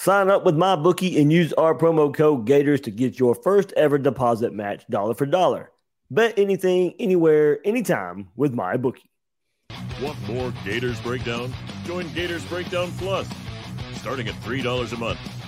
Sign up with MyBookie and use our promo code Gators to get your first ever deposit match dollar for dollar. Bet anything, anywhere, anytime with MyBookie. Want more Gators Breakdown? Join Gators Breakdown Plus. Starting at $3 a month,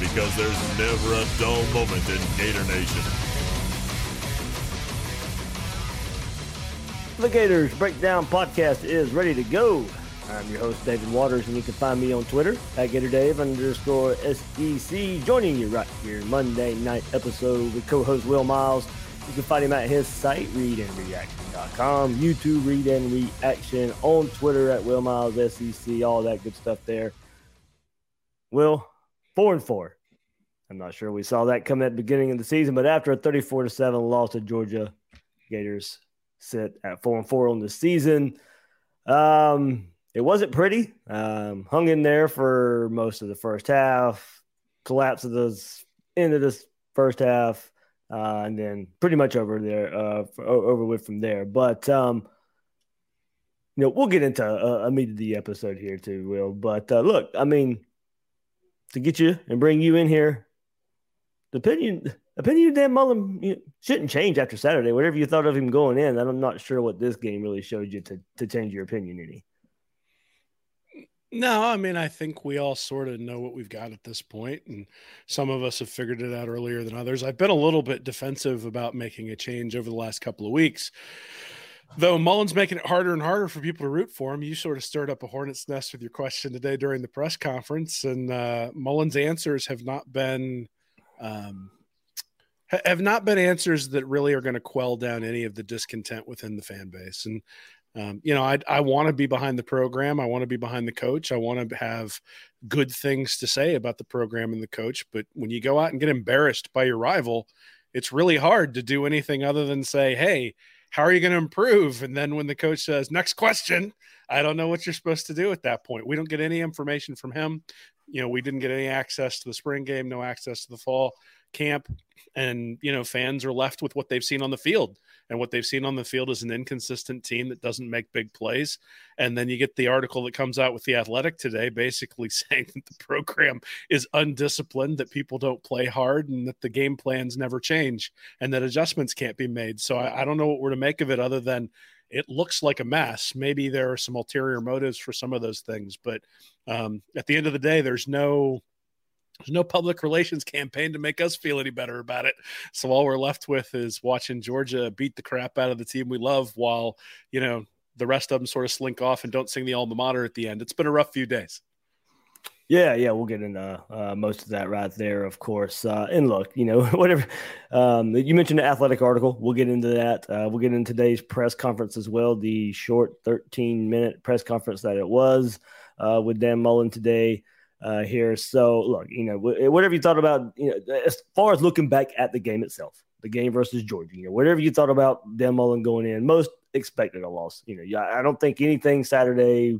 Because there's never a dull moment in Gator Nation. The Gators Breakdown podcast is ready to go. I'm your host, David Waters, and you can find me on Twitter at GatorDave underscore SEC. Joining you right here, Monday night episode with co host Will Miles. You can find him at his site, readandreaction.com, YouTube Read and Reaction, on Twitter at Will Miles SEC, all that good stuff there. Will, four and four. I'm not sure we saw that come at the beginning of the season, but after a 34 to 7 loss to Georgia, Gators sit at four and four on the season. Um, it wasn't pretty. Um, hung in there for most of the first half, collapse of the end of this first half, uh, and then pretty much over there, uh, for, over with from there. But um, you know, we'll get into a, a meat of the episode here too, Will. But uh, look, I mean, to get you and bring you in here, the opinion opinion of Dan Mullen you know, shouldn't change after Saturday. Whatever you thought of him going in, I'm not sure what this game really showed you to to change your opinion any. No, I mean, I think we all sort of know what we've got at this point, and some of us have figured it out earlier than others. I've been a little bit defensive about making a change over the last couple of weeks, though Mullen's making it harder and harder for people to root for him. You sort of stirred up a hornet's nest with your question today during the press conference, and uh, Mullen's answers have not been um, have not been answers that really are going to quell down any of the discontent within the fan base. And um, you know, I I want to be behind the program. I want to be behind the coach. I want to have good things to say about the program and the coach. But when you go out and get embarrassed by your rival, it's really hard to do anything other than say, "Hey, how are you going to improve?" And then when the coach says, "Next question," I don't know what you're supposed to do at that point. We don't get any information from him. You know, we didn't get any access to the spring game, no access to the fall camp and you know fans are left with what they've seen on the field. And what they've seen on the field is an inconsistent team that doesn't make big plays. And then you get the article that comes out with the athletic today basically saying that the program is undisciplined that people don't play hard and that the game plans never change and that adjustments can't be made. So I, I don't know what we're to make of it other than it looks like a mess. Maybe there are some ulterior motives for some of those things. But um, at the end of the day there's no there's no public relations campaign to make us feel any better about it. So all we're left with is watching Georgia beat the crap out of the team we love while, you know, the rest of them sort of slink off and don't sing the alma mater at the end. It's been a rough few days. Yeah, yeah, we'll get into uh, most of that right there, of course. Uh, and look, you know, whatever um, you mentioned the athletic article, we'll get into that. Uh, we'll get into today's press conference as well, the short 13 minute press conference that it was uh, with Dan Mullen today uh, here. So look, you know, whatever you thought about, you know, as far as looking back at the game itself, the game versus Georgia, you know, whatever you thought about Dan Mullen going in, most expected a loss. You know, I don't think anything Saturday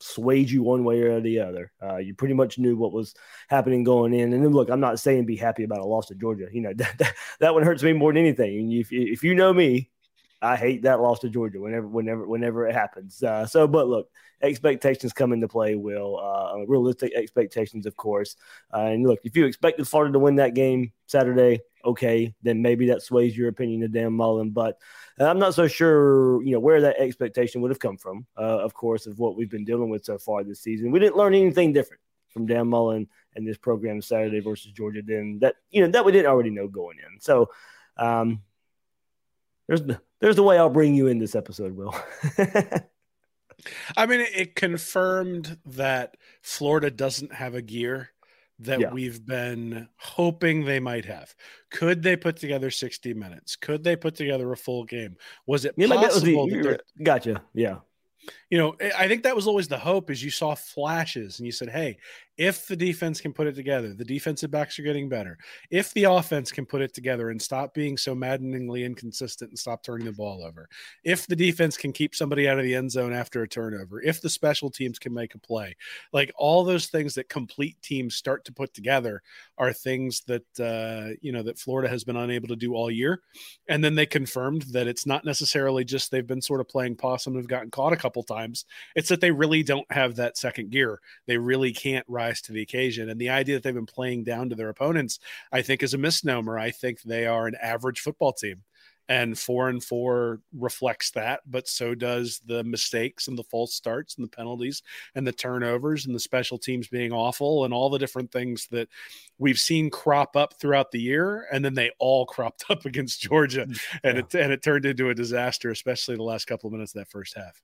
swayed you one way or the other. Uh, you pretty much knew what was happening going in. And then look, I'm not saying be happy about a loss to Georgia. You know that, that, that one hurts me more than anything. And if if you know me, I hate that loss to Georgia whenever whenever whenever it happens. Uh, so, but look, expectations come into play. Will uh, realistic expectations, of course. Uh, and look, if you expected Florida to win that game Saturday, okay, then maybe that sways your opinion of Dan Mullen. But I'm not so sure, you know, where that expectation would have come from. Uh, of course, of what we've been dealing with so far this season, we didn't learn anything different from Dan Mullen and this program Saturday versus Georgia. Then that you know that we didn't already know going in. So. Um, there's the there's the way I'll bring you in this episode, Will. I mean, it confirmed that Florida doesn't have a gear that yeah. we've been hoping they might have. Could they put together 60 minutes? Could they put together a full game? Was it yeah, possible? The, gotcha. Yeah you know, I think that was always the hope is you saw flashes and you said, hey, if the defense can put it together, the defensive backs are getting better. If the offense can put it together and stop being so maddeningly inconsistent and stop turning the ball over, if the defense can keep somebody out of the end zone after a turnover, if the special teams can make a play, like all those things that complete teams start to put together are things that, uh, you know, that Florida has been unable to do all year. And then they confirmed that it's not necessarily just they've been sort of playing possum and have gotten caught a couple times. It's that they really don't have that second gear. They really can't ride rise to the occasion. And the idea that they've been playing down to their opponents, I think, is a misnomer. I think they are an average football team. And four and four reflects that, but so does the mistakes and the false starts and the penalties and the turnovers and the special teams being awful and all the different things that we've seen crop up throughout the year. And then they all cropped up against Georgia, and yeah. it and it turned into a disaster, especially the last couple of minutes of that first half.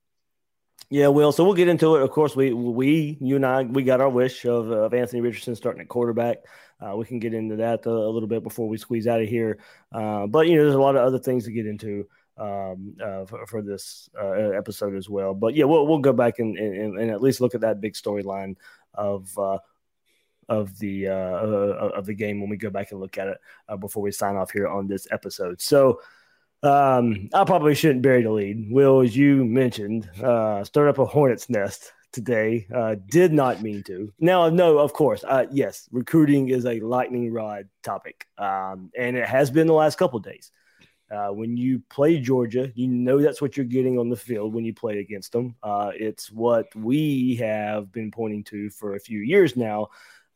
Yeah, Will. So we'll get into it. Of course, we we you and I we got our wish of, of Anthony Richardson starting at quarterback. Uh, we can get into that a, a, little bit before we squeeze out of here. Uh, but you know, there's a lot of other things to get into um, uh, for, for, this uh, episode as well. But yeah, we'll we'll go back and, and, and at least look at that big storyline of uh, of the uh, of the game when we go back and look at it before we sign off here on this episode. So. Um, I probably shouldn't bury the lead. Will, as you mentioned, uh, stirred up a hornet's nest today. Uh, did not mean to. Now, no, of course, uh, yes, recruiting is a lightning rod topic, um, and it has been the last couple days. Uh, when you play Georgia, you know that's what you're getting on the field when you play against them. Uh, it's what we have been pointing to for a few years now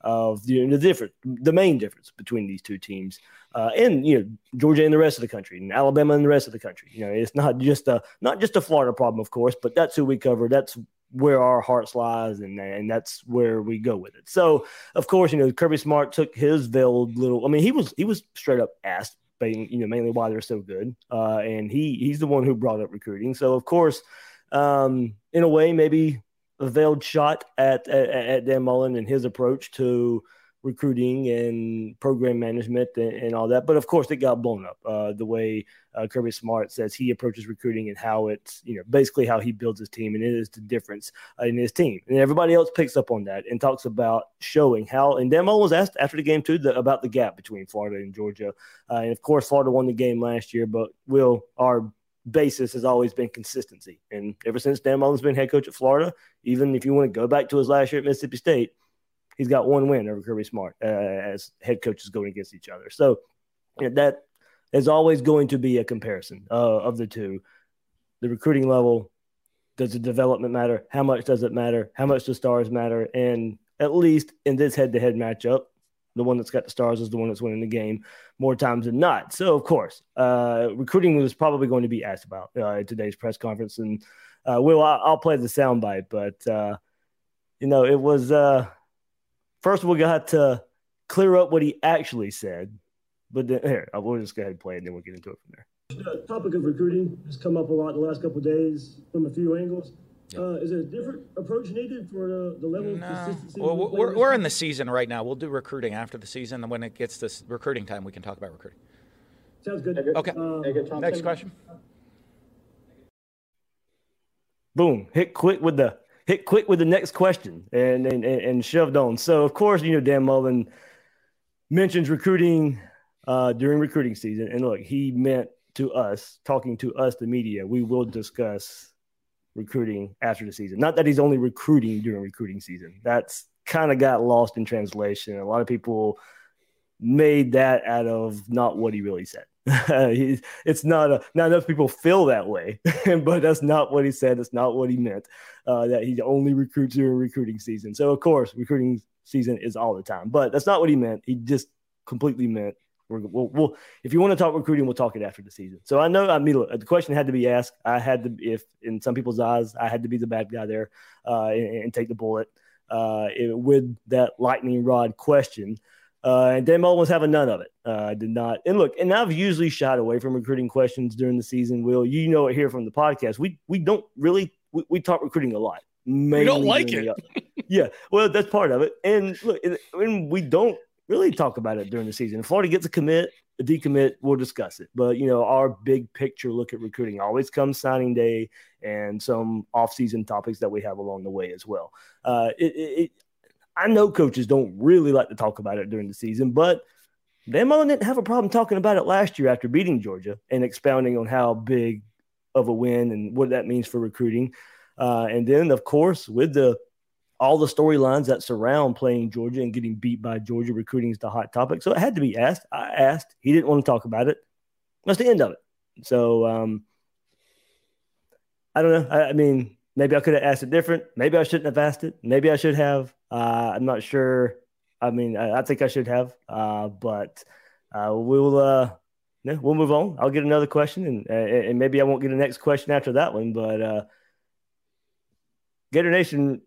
of the, the difference, the main difference between these two teams, uh, and you know Georgia and the rest of the country, and Alabama and the rest of the country. You know, it's not just a not just a Florida problem, of course, but that's who we cover. That's where our hearts lies, and and that's where we go with it. So, of course, you know Kirby Smart took his veiled little. I mean, he was he was straight up asked, you know, mainly why they're so good, uh, and he he's the one who brought up recruiting. So, of course, um, in a way, maybe a veiled shot at, at, at Dan Mullen and his approach to recruiting and program management and, and, all that. But of course, it got blown up uh, the way uh, Kirby Smart says he approaches recruiting and how it's, you know, basically how he builds his team. And it is the difference in his team. And everybody else picks up on that and talks about showing how. And Dan Mullen was asked after the game, too, the, about the gap between Florida and Georgia. Uh, and of course, Florida won the game last year, but will our basis has always been consistency. And ever since Dan Mullen's been head coach at Florida, even if you want to go back to his last year at Mississippi State, he's got one win over Kirby Smart uh, as head coaches going against each other. So you know, that is always going to be a comparison uh, of the two. The recruiting level, does the development matter? How much does it matter? How much do stars matter? And at least in this head to head matchup, the one that's got the stars is the one that's winning the game more times than not. So, of course, uh, recruiting was probably going to be asked about uh, today's press conference. And, uh, Will, I'll play the soundbite, but, uh, you know, it was uh, first we got to clear up what he actually said. But then, here, we'll just go ahead and play it and then we'll get into it from there. The topic of recruiting has come up a lot in the last couple days from a few angles. Yep. Uh, is it a different approach needed for the, the level no. of consistency? Well, we're, we're in the season right now. We'll do recruiting after the season, and when it gets to recruiting time, we can talk about recruiting. Sounds good. Okay. Uh, Next question. Boom! Hit quick with the hit quick with the next question, and and and shoved on. So of course, you know Dan Mullen mentions recruiting uh, during recruiting season, and look, he meant to us talking to us, the media. We will discuss recruiting after the season. Not that he's only recruiting during recruiting season. That's kind of got lost in translation. A lot of people made that out of not what he really said. it's not a, not enough people feel that way, but that's not what he said. That's not what he meant. Uh, that he only recruits during recruiting season. So of course, recruiting season is all the time, but that's not what he meant. He just completely meant we're, we'll, we'll, if you want to talk recruiting, we'll talk it after the season. So I know, I mean, look, the question had to be asked. I had to, if in some people's eyes, I had to be the bad guy there uh, and, and, take the bullet uh, with that lightning rod question. Uh, and Dan Mullen was having none of it. Uh, I did not. And look, and I've usually shied away from recruiting questions during the season. Will you know it here from the podcast? We we don't really we, we talk recruiting a lot. We don't like it. yeah, well, that's part of it. And look, and we don't really talk about it during the season. If Florida gets a commit, a decommit, we'll discuss it. But you know, our big picture look at recruiting always comes signing day and some off-season topics that we have along the way as well. Uh, it, it, I know coaches don't really like to talk about it during the season, but Dan Mullen didn't have a problem talking about it last year after beating Georgia and expounding on how big of a win and what that means for recruiting. Uh, and then, of course, with the all the storylines that surround playing Georgia and getting beat by Georgia recruiting is the hot topic. So it had to be asked. I asked. He didn't want to talk about it. That's the end of it. So um, I don't know. I, I, mean, maybe I could have asked it different. Maybe I shouldn't have asked it. Maybe I should have. Uh, I'm not sure. I mean, I, I think I should have. Uh, but uh, we'll uh, we'll move on. I'll get another question, and and maybe I won't get a next question after that one. But uh, Gator Nation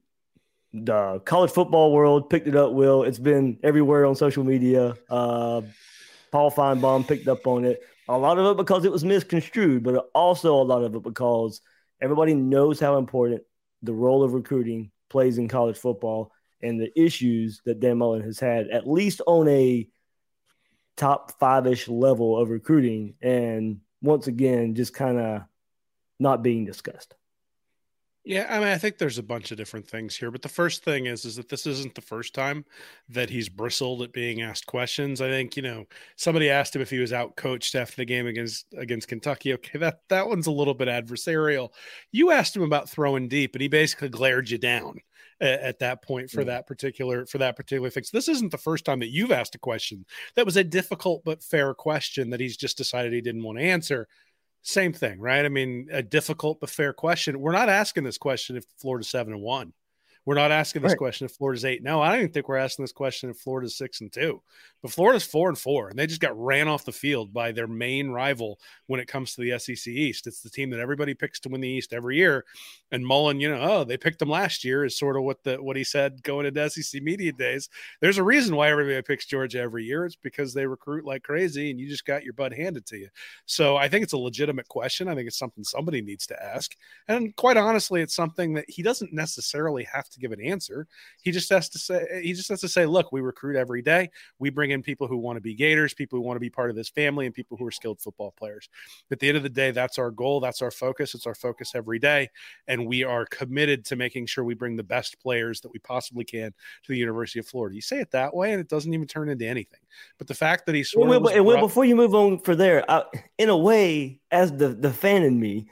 the college football world picked it up. Will it's been everywhere on social media. Uh, Paul Finebaum picked up on it. A lot of it because it was misconstrued, but also a lot of it because everybody knows how important the role of recruiting plays in college football and the issues that Dan Mullen has had, at least on a top five ish level of recruiting. And once again, just kind of not being discussed. Yeah, I mean, I think there's a bunch of different things here, but the first thing is is that this isn't the first time that he's bristled at being asked questions. I think you know somebody asked him if he was out coached after the game against against Kentucky. Okay, that that one's a little bit adversarial. You asked him about throwing deep, and he basically glared you down at, at that point for mm. that particular for that particular thing. So this isn't the first time that you've asked a question that was a difficult but fair question that he's just decided he didn't want to answer same thing, right? I mean, a difficult but fair question. We're not asking this question if Florida's seven and one. We're not asking this right. question if Florida's eight. No, oh. I don't even think we're asking this question if Florida's six and two. But Florida's four and four, and they just got ran off the field by their main rival when it comes to the SEC East. It's the team that everybody picks to win the East every year. And Mullen, you know, oh, they picked them last year is sort of what the what he said going into SEC media days. There's a reason why everybody picks Georgia every year. It's because they recruit like crazy, and you just got your butt handed to you. So I think it's a legitimate question. I think it's something somebody needs to ask. And quite honestly, it's something that he doesn't necessarily have to give an answer. He just has to say he just has to say, look, we recruit every day. We bring in people who want to be Gators, people who want to be part of this family, and people who are skilled football players. At the end of the day, that's our goal. That's our focus. It's our focus every day, and we are committed to making sure we bring the best players that we possibly can to the University of Florida. You say it that way, and it doesn't even turn into anything. But the fact that he sort well, of well, before you move on for there, I, in a way, as the the fan in me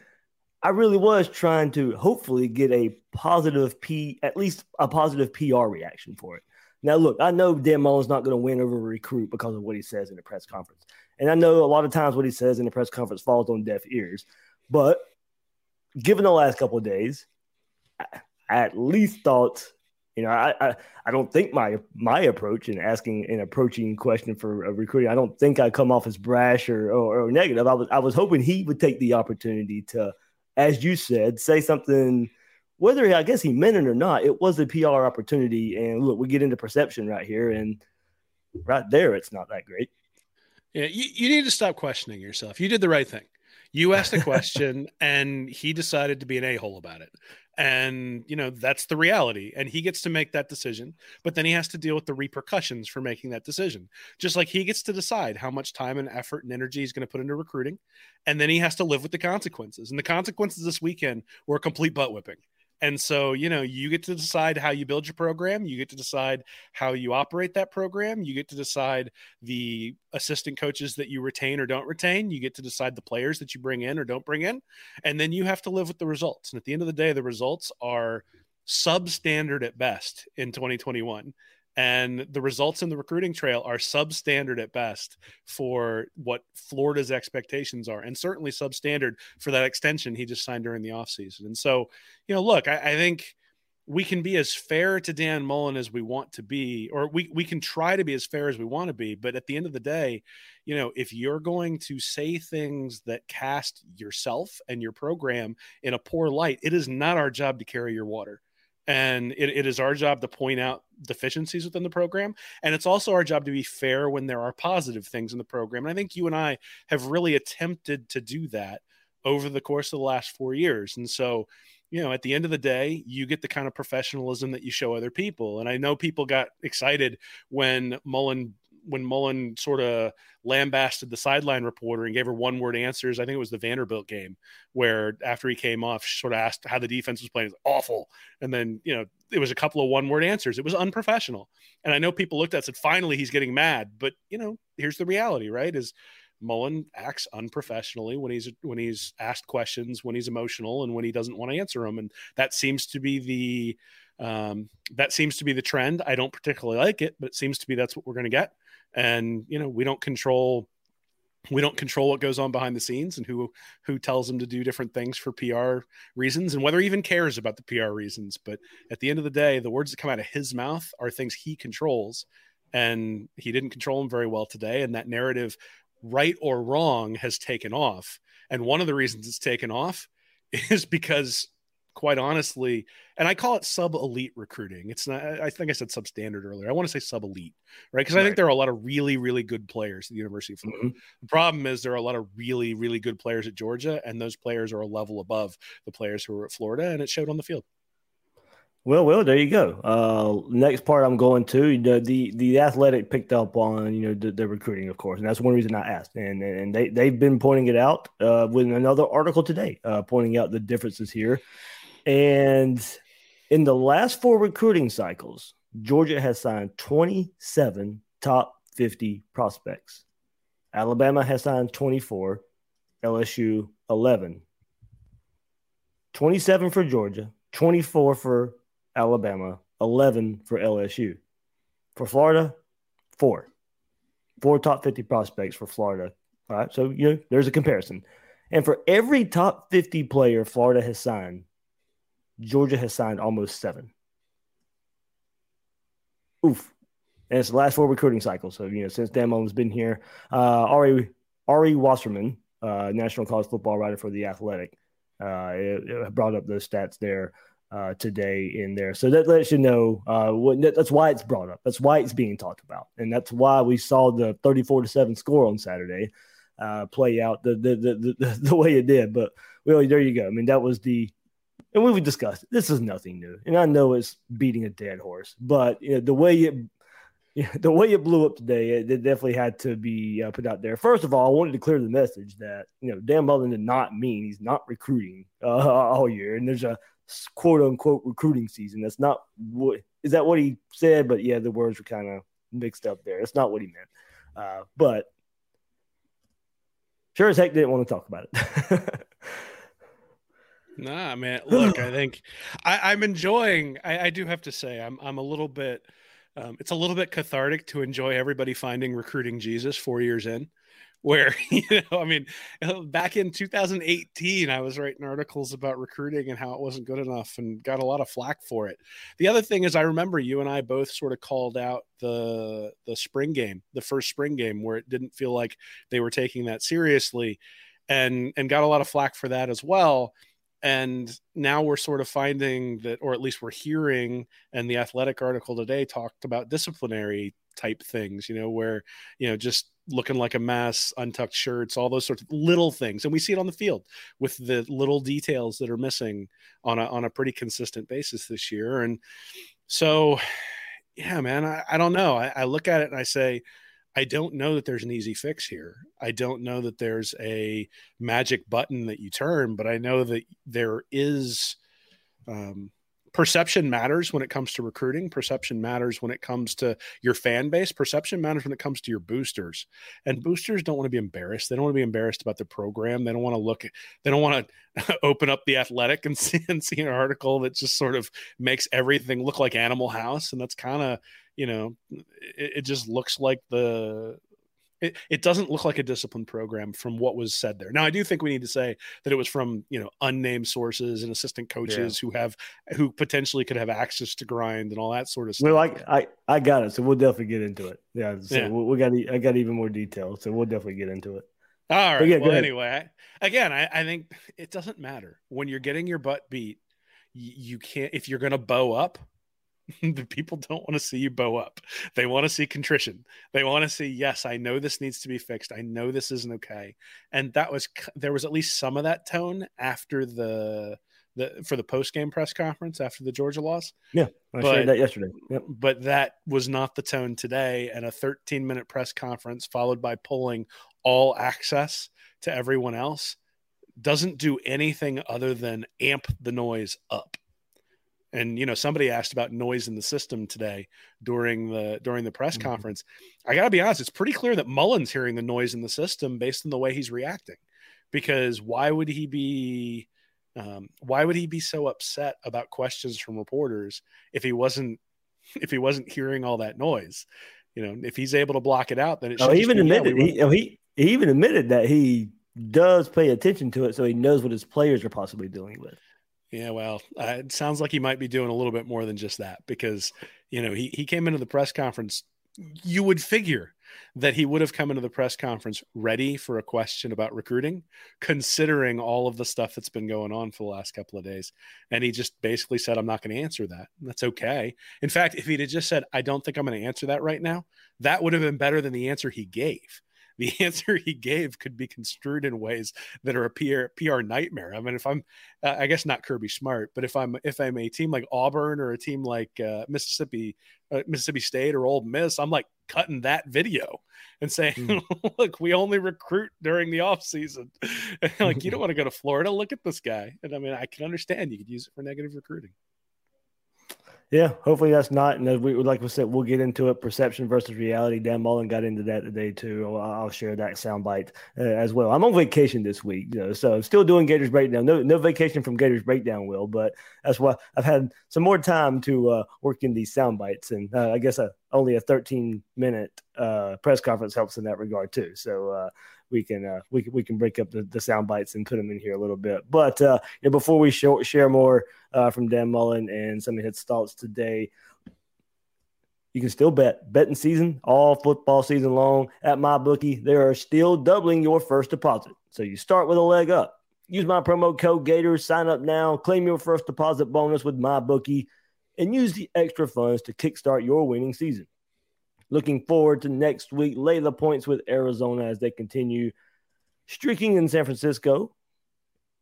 I really was trying to hopefully get a positive P, at least a positive PR reaction for it. Now, look, I know Dan Mullen's not going to win over a recruit because of what he says in the press conference. And I know a lot of times what he says in the press conference falls on deaf ears. But given the last couple of days, I, I at least thought, you know, I, I, I don't think my my approach in asking an approaching question for a recruiting, I don't think I come off as brash or, or, or negative. I was I was hoping he would take the opportunity to – as you said, say something, whether I guess he meant it or not, it was a PR opportunity. And look, we get into perception right here, and right there, it's not that great. Yeah, you, you need to stop questioning yourself. You did the right thing. You asked a question, and he decided to be an a hole about it and you know that's the reality and he gets to make that decision but then he has to deal with the repercussions for making that decision. Just like he gets to decide how much time and effort and energy he's going to put into recruiting and then he has to live with the consequences and the consequences this weekend were a complete butt whipping And so, you know, you get to decide how you build your program. You get to decide how you operate that program. You get to decide the assistant coaches that you retain or don't retain. You get to decide the players that you bring in or don't bring in. And then you have to live with the results. And at the end of the day, the results are substandard at best in 2021 and the results in the recruiting trail are substandard at best for what Florida's expectations are, and certainly substandard for that extension he just signed during the offseason. And so, you know, look, I, I think we can be as fair to Dan Mullen as we want to be, or we, we can try to be as fair as we want to be. But at the end of the day, you know, if you're going to say things that cast yourself and your program in a poor light, it is not our job to carry your water and it, it is our job to point out deficiencies within the program. And it's also our job to be fair when there are positive things in the program. And i think you and i have really attempted to do that over the course of the last four years. And so you know at the end of the day you get the kind of professionalism that you show other people. And i know people got excited when mullen when Mullen sort of lambasted the sideline reporter and gave her one word answers. I think it was the Vanderbilt game where after he came off, she sort of asked how the defense was playing. Was awful. And then, you know, it was a couple of one word answers. It was unprofessional. And I know people looked at it and said, finally, he's getting mad. But, you know, here's the reality, right? Is Mullen acts unprofessionally when he's when he's asked questions, when he's emotional, and when he doesn't want to answer them, and that seems to be the um, that seems to be the trend. I don't particularly like it, but it seems to be that's what we're going to get and you know we don't control we don't control what goes on behind the scenes and who who tells him to do different things for PR reasons and whether he even cares about the PR reasons. But at the end of the day, the words that come out of his mouth are things he controls, and he didn't control them very well today. And that narrative, right or wrong, has taken off. And one of the reasons it's taken off is because quite honestly, and I call it sub elite recruiting. It's not, I think I said substandard earlier. I want to say sub elite, right? Because right. I think there are a lot of really, really good players at the University of Florida. Mm-hmm. The problem is there are a lot of really, really good players at Georgia, and those players are a level above the players who are at Florida, and it showed on the field. Well, well, there you go. Uh, next part I'm going to the the, the athletic picked up on you know the, the, recruiting, of course, and that's one reason I asked, and and they they've been pointing it out uh, with another article today, uh, pointing out the differences here. And in the last four recruiting cycles, Georgia has signed 27 top 50 prospects. Alabama has signed 24, LSU 11. 27 for Georgia, 24 for Alabama, 11 for LSU. For Florida, four. Four top 50 prospects for Florida. All right. So, you know, there's a comparison. And for every top 50 player Florida has signed, Georgia has signed almost seven. Oof. And it's the last four recruiting cycles. So, you know, since Dan Mullen's been here, uh, Ari, Ari Wasserman, uh, national college football writer for The Athletic, uh, it, it brought up those stats there uh, today in there. So that lets you know uh, what, that's why it's brought up. That's why it's being talked about. And that's why we saw the 34 to 7 score on Saturday uh, play out the the, the, the, the way it did. But, well, there you go. I mean, that was the and we've discussed this is nothing new, and I know it's beating a dead horse, but you know, the way it the way it blew up today, it, it definitely had to be uh, put out there. First of all, I wanted to clear the message that you know Dan Mullen did not mean he's not recruiting uh, all year, and there's a quote unquote recruiting season. That's not what is that what he said, but yeah, the words were kind of mixed up there. It's not what he meant, uh, but sure as heck didn't want to talk about it. Nah, man. Look, I think I, am enjoying. I, I, do have to say, I'm I'm a little bit. Um, it's a little bit cathartic to enjoy everybody finding recruiting Jesus four years in where you know i mean back in 2018 i was writing articles about recruiting and how it wasn't good enough and got a lot of flack for it the other thing is i remember you and i both sort of called out the the spring game the first spring game where it didn't feel like they were taking that seriously and and got a lot of flack for that as well and now we're sort of finding that or at least we're hearing and the athletic article today talked about disciplinary type things you know where you know just looking like a mess untucked shirts all those sorts of little things. And we see it on the field with the little details that are missing on a on a pretty consistent basis this year. And so yeah man i, I don't know. I, I look at it and i say I don't know that there's an easy fix here. I don't know that there's a magic button that you turn, but I know that there is Um, perception matters when it comes to recruiting. Perception matters when it comes to your fan base. Perception matters when it comes to your boosters. And boosters don't want to be embarrassed. They don't want to be embarrassed about the program. They don't want to look they don't want to open up the athletic and see, and see an article that just sort of makes everything look like animal house. And that's kind of you know it, it just looks like the it, it doesn't look like a disciplined program from what was said there. Now, I do think we need to say that it was from you know unnamed sources and assistant coaches yeah. who have who potentially could have access to grind and all that sort of stuff. Well, I I, I got it, so we'll definitely get into it. Yeah, so yeah. we, we got I got even more details, so we'll definitely get into it. All right. Yeah, well, anyway, again, I, I think it doesn't matter when you're getting your butt beat. You, you can't if you're going to bow up the people don't want to see you bow up. They want to see contrition. They want to see, yes, I know this needs to be fixed. I know this isn't okay. And that was there was at least some of that tone after the the for the post game press conference after the Georgia loss. Yeah, I but, that yesterday. Yep. But that was not the tone today. And a 13 minute press conference followed by pulling all access to everyone else doesn't do anything other than amp the noise up and you know somebody asked about noise in the system today during the during the press mm-hmm. conference. I gotta be honest it's pretty clear that mullen's hearing the noise in the system based on the way he's reacting. Because why would he be um, why would he be so upset about questions from reporters if he wasn't if he wasn't hearing all that noise? You know if he's able to block it out then it oh, he even admitted he, he, he even admitted that he does pay attention to it so he knows what his players are possibly dealing with yeah, well, uh, it sounds like he might be doing a little bit more than just that because, you know, he, he came into the press conference. You would figure that he would have come into the press conference ready for a question about recruiting, considering all of the stuff that's been going on for the last couple of days. And he just basically said, I'm not going to answer that. That's okay. In fact, if he'd have just said, I don't think I'm going to answer that right now, that would have been better than the answer he gave the answer he gave could be construed in ways that are a PR, PR nightmare. I mean, if I'm, uh, I guess not Kirby Smart, but if I'm if I'm a team like Auburn or a team like uh, Mississippi, uh, Mississippi State or Ole Miss, I'm like cutting that video and saying, mm. "Look, we only recruit during the off season. like, you don't want to go to Florida. Look at this guy." And I mean, I can understand you could use it for negative recruiting. Yeah, hopefully that's not. And we like we said, we'll get into it. Perception versus reality. Dan Mullen got into that today too. I'll share that soundbite uh, as well. I'm on vacation this week, you know, so I'm still doing Gators breakdown. No, no vacation from Gators breakdown, will, but that's why I've had some more time to uh, work in these sound bites, and uh, I guess a, only a 13 minute uh, press conference helps in that regard too. So uh, we can uh, we we can break up the, the sound bites and put them in here a little bit. But uh, you know, before we show, share more uh, from Dan Mullen and some of his thoughts today, you can still bet betting season all football season long at MyBookie. They are still doubling your first deposit, so you start with a leg up. Use my promo code Gators. Sign up now. Claim your first deposit bonus with MyBookie, and use the extra funds to kickstart your winning season. Looking forward to next week. Lay the points with Arizona as they continue streaking in San Francisco.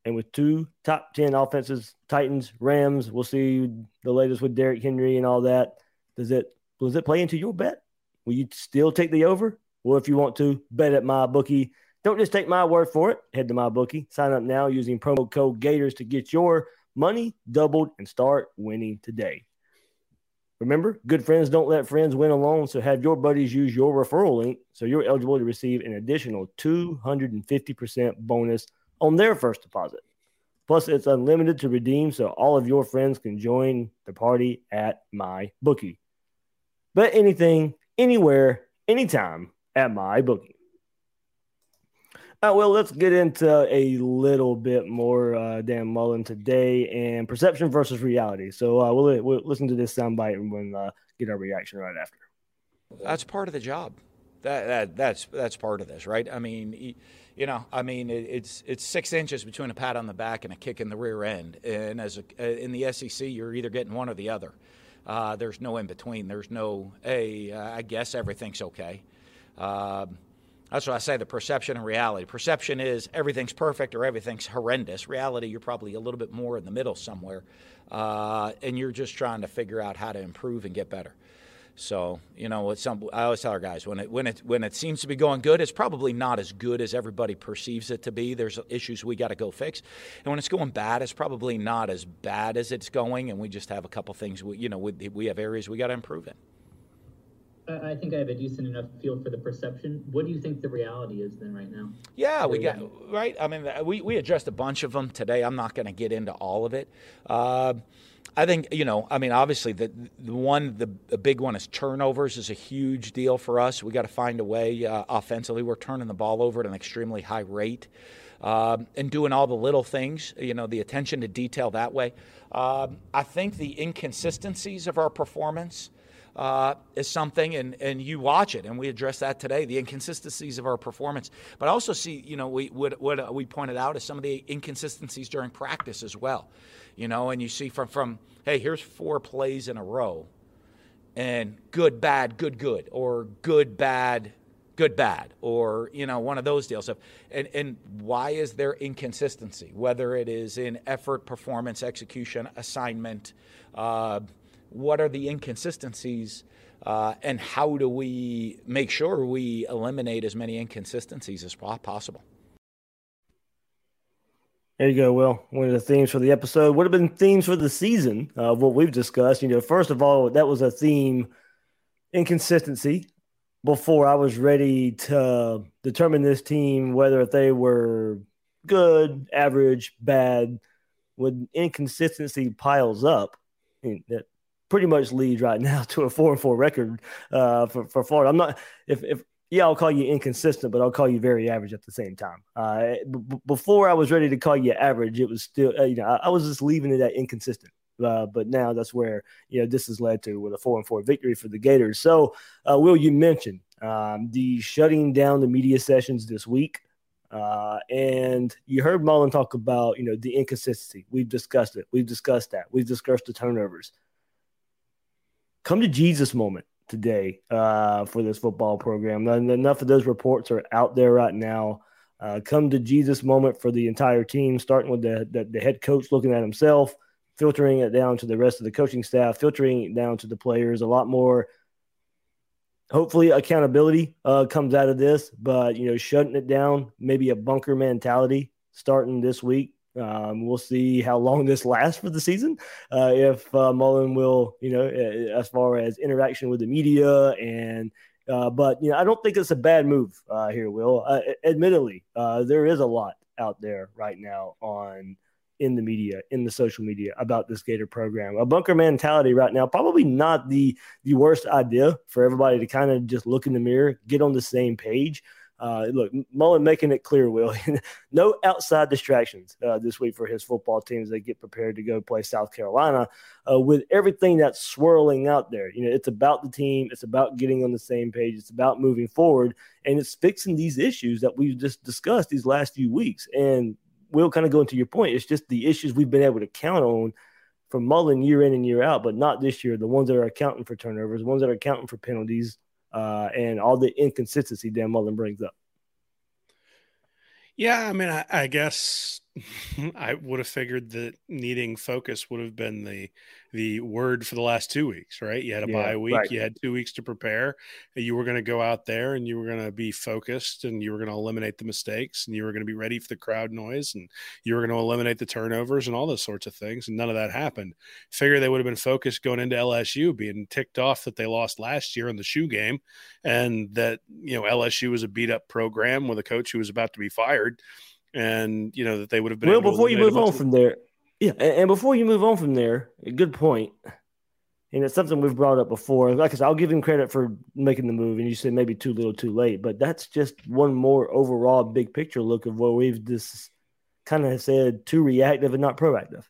And with two top 10 offenses, Titans, Rams, we'll see the latest with Derrick Henry and all that. Does it does it play into your bet? Will you still take the over? Well, if you want to, bet at MyBookie. Don't just take my word for it. Head to MyBookie. Sign up now using promo code Gators to get your money doubled and start winning today. Remember, good friends don't let friends win alone. So have your buddies use your referral link so you're eligible to receive an additional 250% bonus on their first deposit. Plus, it's unlimited to redeem so all of your friends can join the party at my bookie. Bet anything, anywhere, anytime at MyBookie. Uh, well, let's get into a little bit more uh, Dan Mullen today and perception versus reality. So uh, we'll, we'll listen to this soundbite and we'll uh, get our reaction right after. That's part of the job. That, that that's that's part of this, right? I mean, you know, I mean, it, it's it's six inches between a pat on the back and a kick in the rear end. And as a, uh, in the SEC, you're either getting one or the other. Uh, there's no in between. There's no, hey, I guess everything's okay. Um, that's what I say the perception and reality. Perception is everything's perfect or everything's horrendous. Reality, you're probably a little bit more in the middle somewhere, uh, and you're just trying to figure out how to improve and get better. So you know, some I always tell our guys when it when it when it seems to be going good, it's probably not as good as everybody perceives it to be. There's issues we got to go fix, and when it's going bad, it's probably not as bad as it's going, and we just have a couple things. We, you know, we, we have areas we got to improve in. I think I have a decent enough feel for the perception. What do you think the reality is then right now? Yeah, we got right. I mean, we we addressed a bunch of them today. I'm not going to get into all of it. Uh, I think you know. I mean, obviously, the the one, the, the, big one is turnovers is a huge deal for us. We got to find a way uh, offensively. We're turning the ball over at an extremely high rate, um, and doing all the little things. You know, the attention to detail that way. Um, I think the inconsistencies of our performance. Uh, is something, and, and you watch it, and we address that today, the inconsistencies of our performance. But I also see, you know, we what, what we pointed out is some of the inconsistencies during practice as well you know, and you see from from hey, here's four plays in a row, and good, bad, good, good, or good, bad, good, bad, or you know, one of those deals. And and why is there inconsistency? Whether it is in effort, performance, execution, assignment, uh, what are the inconsistencies? Uh, and how do we make sure we eliminate as many inconsistencies as possible? There you go, Will. One of the themes for the episode would have been themes for the season of what we've discussed. You know, first of all, that was a theme inconsistency before I was ready to determine this team whether they were good, average, bad. When inconsistency piles up, that pretty much leads right now to a four and four record uh, for for Florida. I'm not if if yeah, I'll call you inconsistent, but I'll call you very average at the same time. Uh, b- before I was ready to call you average, it was still, uh, you know, I, I, was just leaving it at inconsistent. Uh, but now that's where you know this has led to with a four and four victory for the Gators. So, uh, Will, you mentioned um, the shutting down the media sessions this week, uh, and you heard Mullen talk about you know the inconsistency. We've discussed it. We've discussed that. We've discussed the turnovers. Come to Jesus moment today uh, for this football program. Enough of those reports are out there right now. Uh, come to Jesus moment for the entire team, starting with the, the, the head coach looking at himself, filtering it down to the rest of the coaching staff, filtering it down to the players. A lot more, hopefully, accountability uh, comes out of this. But you know, shutting it down, maybe a bunker mentality starting this week um, we'll see how long this lasts for the season. Uh, if uh, Mullen will, you know, as far as interaction with the media and, uh, but you know, I don't think it's a bad move uh, here. Will, uh, admittedly, uh, there is a lot out there right now on in the media, in the social media about this Gator program. A bunker mentality right now, probably not the the worst idea for everybody to kind of just look in the mirror, get on the same page. Uh, look, Mullen making it clear, Will, no outside distractions uh, this week for his football team as they get prepared to go play South Carolina. Uh, with everything that's swirling out there, you know, it's about the team, it's about getting on the same page, it's about moving forward, and it's fixing these issues that we've just discussed these last few weeks. And Will, kind of going to your point, it's just the issues we've been able to count on from Mullen year in and year out, but not this year. The ones that are accounting for turnovers, the ones that are accounting for penalties, uh, and all the inconsistency Dan Mullen brings up. Yeah, I mean, I, I guess I would have figured that needing focus would have been the the word for the last two weeks, right? You had a yeah, bye week, right. you had two weeks to prepare. You were going to go out there and you were going to be focused and you were going to eliminate the mistakes and you were going to be ready for the crowd noise and you were going to eliminate the turnovers and all those sorts of things. And none of that happened. Figure they would have been focused going into LSU, being ticked off that they lost last year in the shoe game and that, you know, LSU was a beat up program with a coach who was about to be fired and you know that they would have been. Well, before you move on from there, yeah, and, before you move on from there, a good point, and it's something we've brought up before. Like I said, I'll give him credit for making the move, and you said maybe too little, too late, but that's just one more overall big picture look of where we've just kind of said too reactive and not proactive.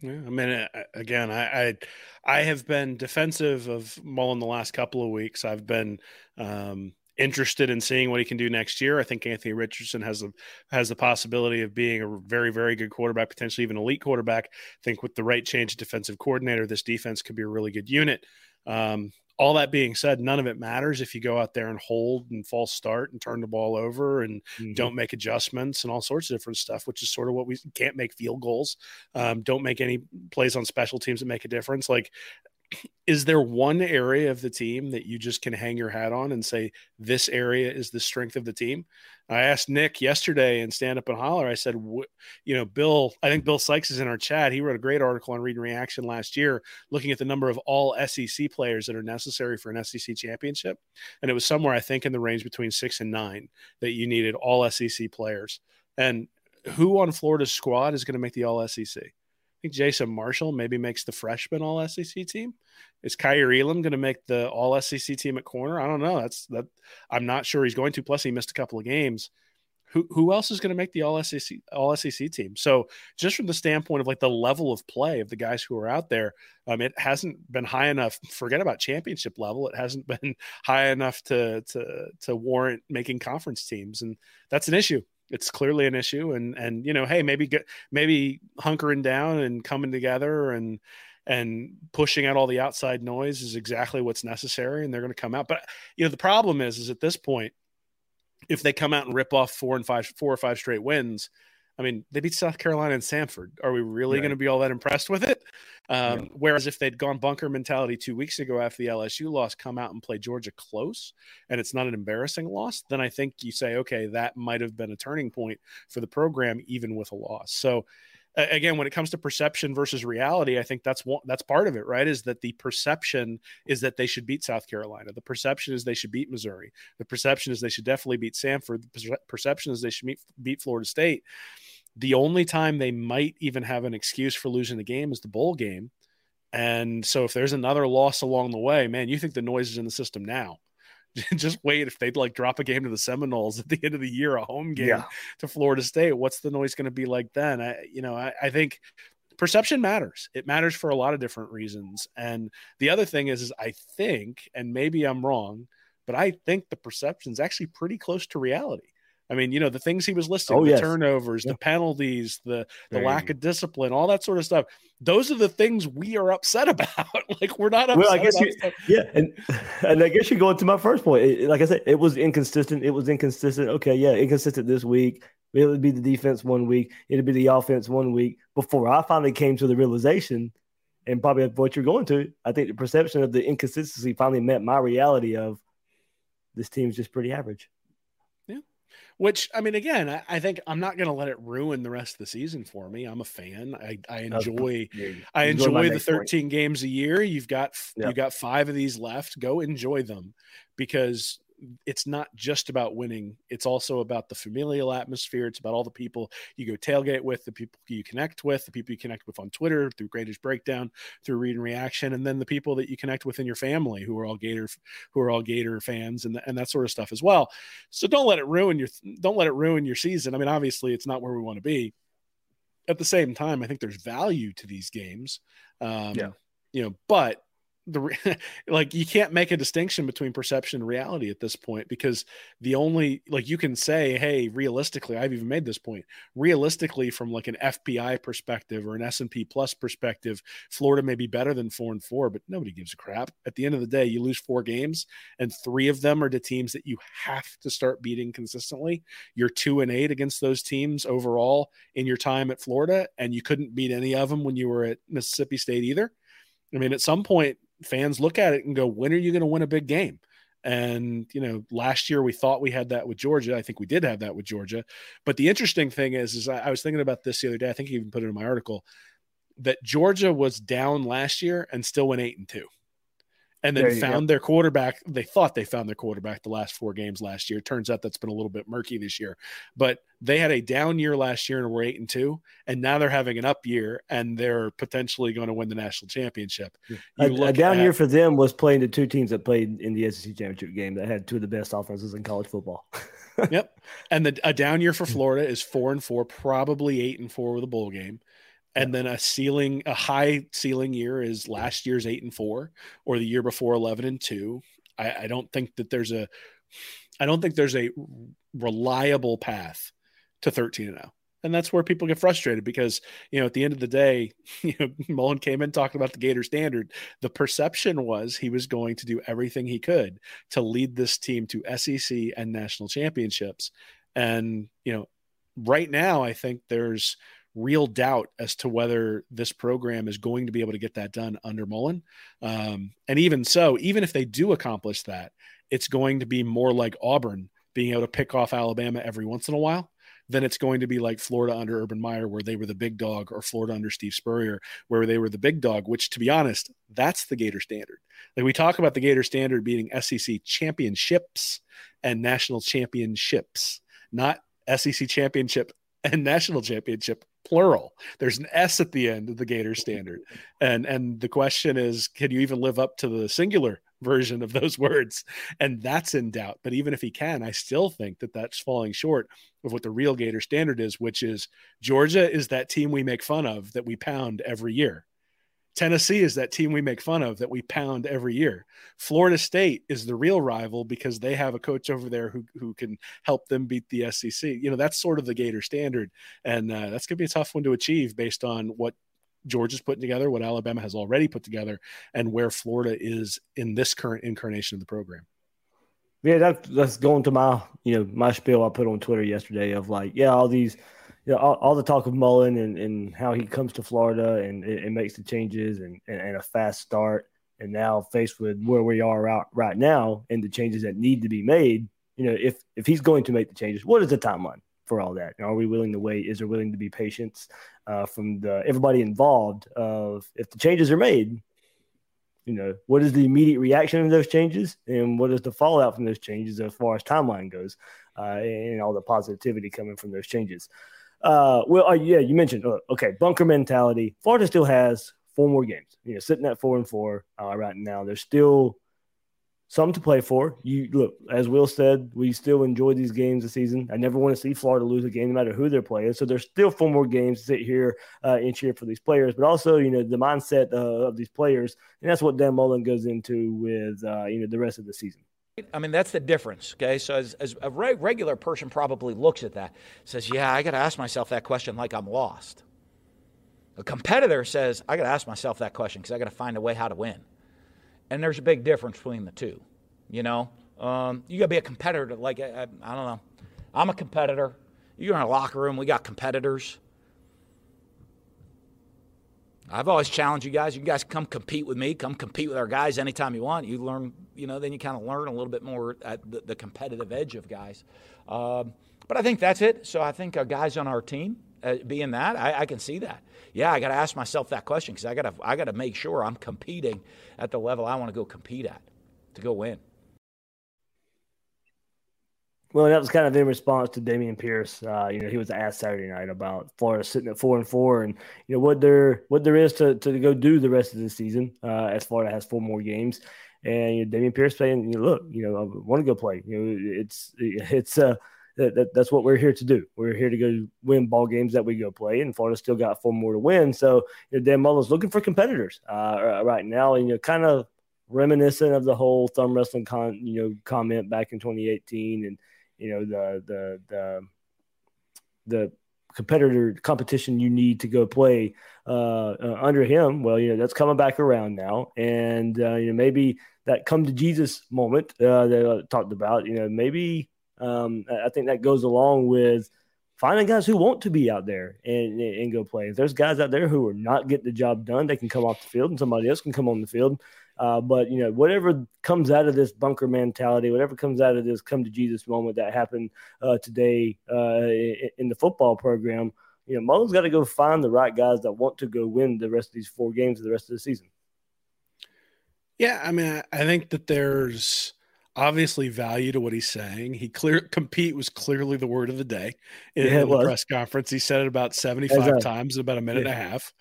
Yeah, I mean, again, I, I, I have been defensive of Mullen the last couple of weeks. I've been um, interested in seeing what he can do next year. I think Anthony Richardson has the has the possibility of being a very very good quarterback, potentially even elite quarterback. I think with the right change of defensive coordinator, this defense could be a really good unit. Um, all that being said, none of it matters if you go out there and hold and false start and turn the ball over and mm-hmm. don't make adjustments and all sorts of different stuff, which is sort of what we can't make field goals. Um, don't make any plays on special teams that make a difference. Like is there one area of the team that you just can hang your hat on and say this area is the strength of the team? I asked Nick yesterday in Stand Up and Holler. I said, you know, Bill, I think Bill Sykes is in our chat. He wrote a great article on Read and Reaction last year, looking at the number of all SEC players that are necessary for an SEC championship, and it was somewhere I think in the range between six and nine that you needed all SEC players. And who on Florida's squad is going to make the All SEC? Think Jason Marshall maybe makes the freshman All SEC team. Is Kaiir Elam going to make the All SEC team at corner? I don't know. That's that. I'm not sure he's going to. Plus, he missed a couple of games. Who who else is going to make the All SEC All SEC team? So, just from the standpoint of like the level of play of the guys who are out there, um, it hasn't been high enough. Forget about championship level. It hasn't been high enough to to to warrant making conference teams, and that's an issue it's clearly an issue and and you know hey maybe get maybe hunkering down and coming together and and pushing out all the outside noise is exactly what's necessary and they're going to come out but you know the problem is is at this point if they come out and rip off four and five four or five straight wins I mean, they beat South Carolina and Samford. Are we really right. going to be all that impressed with it? Um, yeah. Whereas if they'd gone bunker mentality two weeks ago after the LSU loss, come out and play Georgia close, and it's not an embarrassing loss, then I think you say, okay, that might have been a turning point for the program, even with a loss. So again when it comes to perception versus reality i think that's one that's part of it right is that the perception is that they should beat south carolina the perception is they should beat missouri the perception is they should definitely beat samford the perception is they should meet, beat florida state the only time they might even have an excuse for losing the game is the bowl game and so if there's another loss along the way man you think the noise is in the system now just wait if they'd like drop a game to the Seminoles at the end of the year, a home game yeah. to Florida State. What's the noise going to be like then? I, you know, I, I think perception matters. It matters for a lot of different reasons. And the other thing is, is I think, and maybe I'm wrong, but I think the perception is actually pretty close to reality. I mean, you know, the things he was listing, oh, the yes. turnovers, yeah. the penalties, the the lack of discipline, all that sort of stuff. Those are the things we are upset about. like we're not upset well, I guess you, yeah, and and I guess you're going to my first point. It, like I said, it was inconsistent. It was inconsistent. Okay, yeah, inconsistent this week. It would be the defense one week. It'd be the offense one week. Before I finally came to the realization, and probably what you're going to, I think the perception of the inconsistency finally met my reality of this team's just pretty average. Which I mean, again, I, I think I'm not going to let it ruin the rest of the season for me. I'm a fan. I, I enjoy I enjoy the 13 point. games a year. You've got yep. you got five of these left. Go enjoy them because it's not just about winning. It's also about the familial atmosphere. It's about all the people you go tailgate with, the people you connect with, the people you connect with on Twitter through Gators Breakdown, through Read and Reaction, and then the people that you connect with in your family who are all Gator, who are all Gator fans, and and that sort of stuff as well. So don't let it ruin your don't let it ruin your season. I mean, obviously, it's not where we want to be. At the same time, I think there's value to these games. Um, yeah. You know, but the like you can't make a distinction between perception and reality at this point because the only like you can say hey realistically i've even made this point realistically from like an fpi perspective or an s&p plus perspective florida may be better than four and four but nobody gives a crap. At the end of the day you lose four games and three of them are to teams that you have to start beating consistently. You're two and eight against those teams overall in your time at florida and you couldn't beat any of them when you were at mississippi state either. I mean, at some point, fans look at it and go, when are you going to win a big game? And, you know, last year we thought we had that with Georgia. I think we did have that with Georgia. But the interesting thing is, is I, I was thinking about this the other day. I think you even put it in my article that Georgia was down last year and still went eight and two and then found go. their quarterback. They thought they found their quarterback the last four games last year. Turns out that's been a little bit murky this year. But they had a down year last year and were eight and two, and now they're having an up year and they're potentially going to win the national championship. A, a, down at, year for them was playing the two teams that played in the SEC championship game that had two of the best offenses in college football. yep, and the, a down year for Florida is four and four, probably eight and four with a bowl game and then a ceiling a high ceiling year is last year's eight and four or the year before 11 and two. I, I, don't think that there's a i don't think there's a reliable path to 13 and 0 and that's where people get frustrated because you know at the end of the day you know mullen came in talking about the gator standard. The perception was he was going to do everything he could to lead this team to sec and national championships. And you know right now i think there's real doubt as to whether this program is going to be able to get that done under Mullen. Um, and even so, even if they do accomplish that, it's going to be more like Auburn being able to pick off Alabama every once in a while than it's going to be like Florida under Urban Meyer, where they were the big dog, or Florida under Steve Spurrier, where they were the big dog, which to be honest, that's the Gator standard. Like we talk about the Gator standard being SEC championships and national championships, not SEC championship and national championship plural. There's an S at the end of the Gator standard. And and the question is, can you even live up to the singular version of those words? And that's in doubt. But even if he can, I still think that that's falling short of what the real Gator standard is, which is Georgia is that team we make fun of that we pound every year. Tennessee is that team we make fun of that we pound every year. Florida State is the real rival because they have a coach over there who, who can help them beat the SEC. You know, that's sort of the Gator standard. And uh, that's going to be a tough one to achieve based on what Georgia's putting together, what Alabama has already put together, and where Florida is in this current incarnation of the program. Yeah, that, that's going to my, you know, my spiel I put on Twitter yesterday of like, yeah, all these – you know, all, all, the talk of Mullen and, and how he comes to Florida and it, makes the changes and, and, and, a fast start. And now faced with where we are right, right now and the changes that need to be made, you know, if if he's going to make the changes, what is the timeline for all that? Are we willing to wait? Is there willing to be patience uh, from the everybody involved? Of if the changes are made, you know, what is the immediate reaction of those changes, and what is the fallout from those changes as far as timeline goes, uh, and all the positivity coming from those changes. Uh, well, uh, yeah, you mentioned uh, okay, bunker mentality. Florida still has four more games. You know, sitting at four and four uh, right now. There's still some to play for. You look, as Will said, we still enjoy these games this season. I never want to see Florida lose a game, no matter who they're playing. So there's still four more games to sit here uh, and cheer for these players, but also you know the mindset uh, of these players, and that's what Dan Mullen goes into with uh, you know the rest of the season. I mean, that's the difference, okay? So, as, as a re- regular person probably looks at that, says, Yeah, I got to ask myself that question like I'm lost. A competitor says, I got to ask myself that question because I got to find a way how to win. And there's a big difference between the two. You know, um, you got to be a competitor. Like, I, I, I don't know. I'm a competitor. You're in a locker room, we got competitors. I've always challenged you guys. You guys come compete with me. Come compete with our guys anytime you want. You learn, you know, then you kind of learn a little bit more at the, the competitive edge of guys. Um, but I think that's it. So I think our guys on our team, uh, being that, I, I, can see that. Yeah, I got to ask myself that question because I got to, I got to make sure I'm competing at the level I want to go compete at to go win. Well, that was kind of in response to Dameon Pierce. Uh, you know, he was asked Saturday night about Florida sitting at four and four, and you know what there what there is to, to go do the rest of the season. Uh, as Florida has four more games, and you know, Dameon Pierce saying, you know, "Look, you know, I want to go play. You know, it's it's uh that, that, that's what we're here to do. We're here to go win ball games that we go play, and Florida still got four more to win. So you know, Dan Mullen's looking for competitors uh, right now, and you know, kind of reminiscent of the whole thumb wrestling con you know comment back in 2018 and you know the the the the competitor competition you need to go play uh, uh, under him. Well, you know that's coming back around now, and uh, you know maybe that come to Jesus moment uh, that I talked about. You know maybe um, I think that goes along with finding guys who want to be out there and, and go play. If there's guys out there who are not getting the job done, they can come off the field, and somebody else can come on the field. Uh, but you know, whatever comes out of this bunker mentality, whatever comes out of this come to Jesus moment that happened uh, today uh, in the football program, you know, Mullen's got to go find the right guys that want to go win the rest of these four games of the rest of the season. Yeah, I mean, I think that there's obviously value to what he's saying. He clear compete was clearly the word of the day in, yeah, the press conference. He said it about 75 times in about a minute yeah. and a half.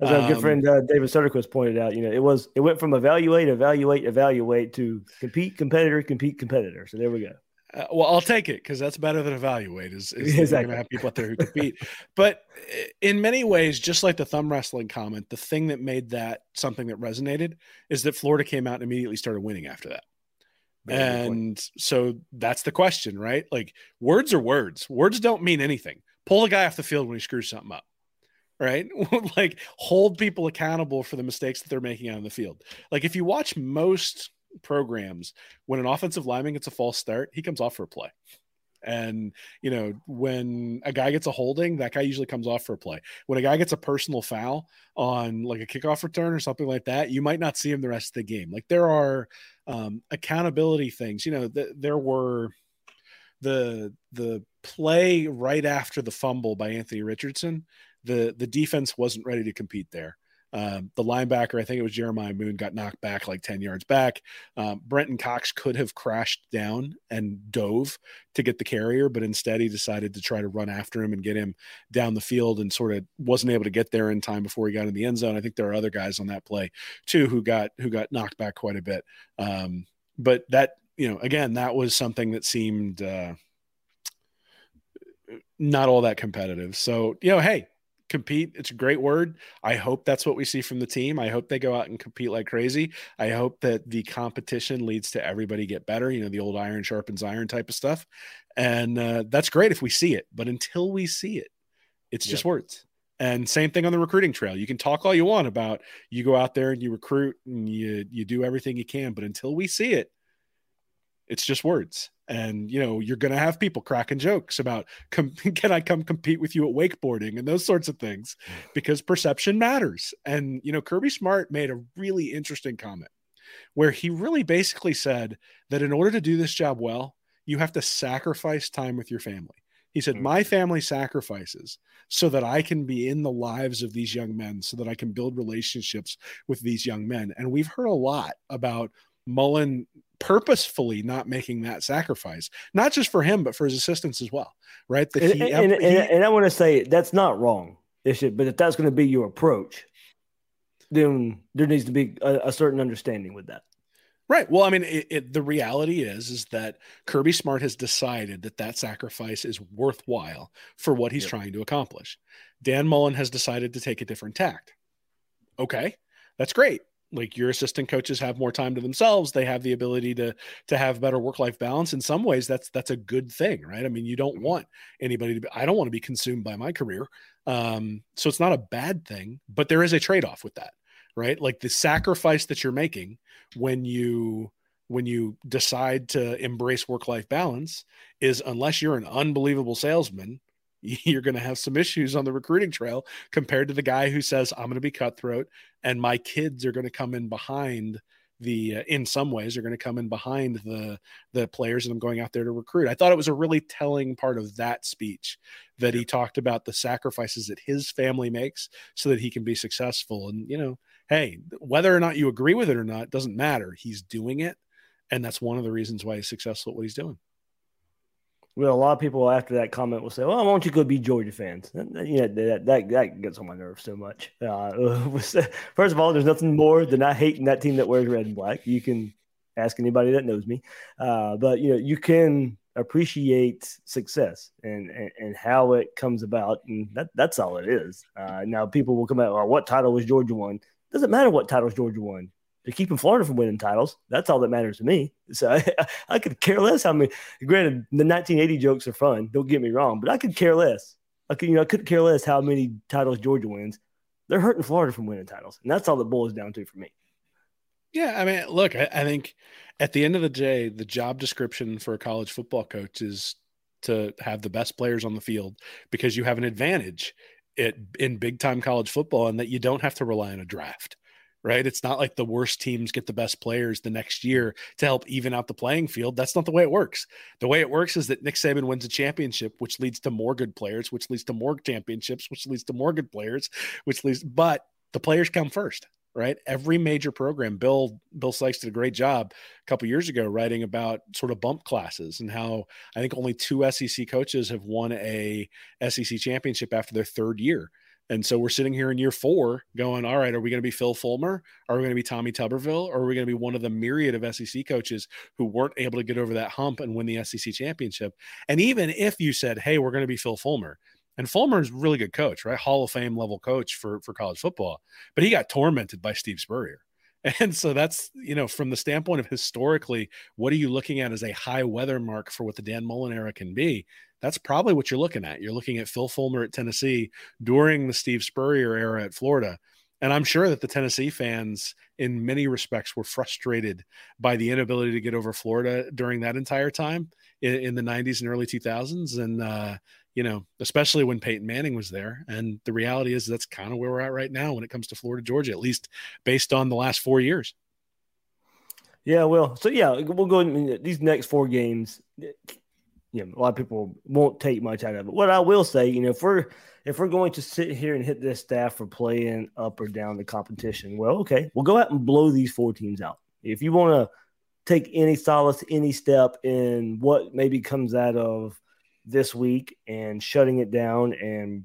As our good um, friend uh, David Soderquist pointed out, you know, it was it went from evaluate, evaluate, evaluate to compete, competitor, compete, competitor. So there we go. Uh, well, I'll take it because that's better than evaluate. Is, is exactly. going to have people out there who compete. but in many ways, just like the thumb wrestling comment, the thing that made that something that resonated is that Florida came out and immediately started winning after that. Very and so that's the question, right? Like words are words. Words don't mean anything. Pull a guy off the field when he screws something up right? like hold people accountable for the mistakes that they're making on the field. Like if you watch most programs, when an offensive lineman gets a false start, he comes off for a play. And, you know, when a guy gets a holding, that guy usually comes off for a play. When a guy gets a personal foul on like a kickoff return or something like that, you might not see him the rest of the game. Like there are um, accountability things. You know, th- there were the the play right after the fumble by Anthony Richardson. The the defense wasn't ready to compete there. Um, the linebacker, I think it was Jeremiah Moon, got knocked back like 10 yards back. Um, Brenton Cox could have crashed down and dove to get the carrier, but instead he decided to try to run after him and get him down the field and sort of wasn't able to get there in time before he got in the end zone. I think there are other guys on that play too who got who got knocked back quite a bit. Um, but that, you know, again, that was something that seemed uh, not all that competitive. So, you know, hey, compete it's a great word. I hope that's what we see from the team. I hope they go out and compete like crazy. I hope that the competition leads to everybody get better you know the old iron sharpens iron type of stuff. And uh, that's great if we see it but until we see it it's just yep. words. And same thing on the recruiting trail. You can talk all you want about you go out there and you recruit and you you do everything you can but until we see it it's just words. And you know you're going to have people cracking jokes about can i come compete with you at wakeboarding? and those sorts of things because perception matters. And you know kirby smart made a really interesting comment where he really basically said that in order to do this job well you have to sacrifice time with your family. He said my mm. family sacrifices so that i can be in the lives of these young men so that i can build relationships with these young men. And we've heard a lot about mullen purposefully not making that sacrifice, not just for him, but for his assistants as well, right? That and, he, and, he, and, and I want to say that's not wrong, should, but if that's going to be your approach, then there needs to be a, a certain understanding with that. Right. Well, I mean, it, it, the reality is is that Kirby Smart has decided that that sacrifice is worthwhile for what he's yep. trying to accomplish. Dan Mullen has decided to take a different tact. Okay, that's great like your assistant coaches have more time to themselves they have the ability to to have better work life balance in some ways that's that's a good thing right i mean you don't mm-hmm. want anybody to be i don't want to be consumed by my career um so it's not a bad thing but there is a trade-off with that right like the sacrifice that you're making when you when you decide to embrace work life balance is unless you're an unbelievable salesman you're going to have some issues on the recruiting trail compared to the guy who says i'm going to be cutthroat and my kids are going to come in behind the uh, in some ways are going to come in behind the the players that I'm going out there to recruit. I thought it was a really telling part of that speech that he talked about the sacrifices that his family makes so that he can be successful. And you know hey whether or not you agree with it or not doesn't matter. He's doing it and that's one of the reasons why he's successful at what he's doing well, a lot of people after that comment will say, "Well, why don't you go be Georgia fans?" And, you know, that, that that gets on my nerves so much. Uh, first of all, there's nothing more than I hating that team that wears red and black. You can ask anybody that knows me, uh, but you know, you can appreciate success and, and, and how it comes about, and that that's all it is. Uh, now, people will come out, "Well, what title was Georgia won?" Doesn't matter what titles Georgia won they're keeping Florida from winning titles. That's all that matters to me. So I, I, could care less how many. Granted, the 1980 jokes are fun. Don't get me wrong, but I could care less. I could, you know, I couldn't care less how many titles Georgia wins. They're hurting Florida from winning titles, and that's all that boils down to for me. Yeah, I mean, look, I, I think at the end of the day, the job description for a college football coach is to have the best players on the field because you have an advantage it, in big time college football and that you don't have to rely on a draft right? It's not like the worst teams get the best players the next year to help even out the playing field. That's not the way it works. The way it works is that Nick Saban wins a championship, which leads to more good players, which leads to more championships, which leads to more good players, which leads, but the players come first. Right, every major program. Bill Bill Sykes did a great job a couple years ago writing about sort of bump classes and how I think only two SEC coaches have won a SEC championship after their third year and so we're sitting here in year four going, all right, are we going to be Phil Fulmer? Are we going to be Tommy Tuberville? Or are we going to be one of the myriad of SEC coaches who weren't able to get over that hump and win the SEC championship? And even if you said, hey, we're going to be Phil Fulmer, and Fulmer is a really good coach, right? Hall of Fame level coach for, for college football, but he got tormented by Steve Spurrier. And so that's, you know, from the standpoint of historically, what are you looking at as a high weather mark for what the Dan Mullen era can be? That's probably what you're looking at. You're looking at Phil Fulmer at Tennessee during the Steve Spurrier era at Florida. And I'm sure that the Tennessee fans, in many respects, were frustrated by the inability to get over Florida during that entire time in, in the 90s and early 2000s. And, uh, you know, especially when Peyton Manning was there. And the reality is that's kind of where we're at right now when it comes to Florida, Georgia, at least based on the last four years. Yeah, well, so yeah, we'll go these next four games. You know, a lot of people won't take much out of it. What I will say, you know, if we're if we're going to sit here and hit this staff for playing up or down the competition, well, okay, we'll go out and blow these four teams out. If you want to take any solace, any step in what maybe comes out of this week and shutting it down and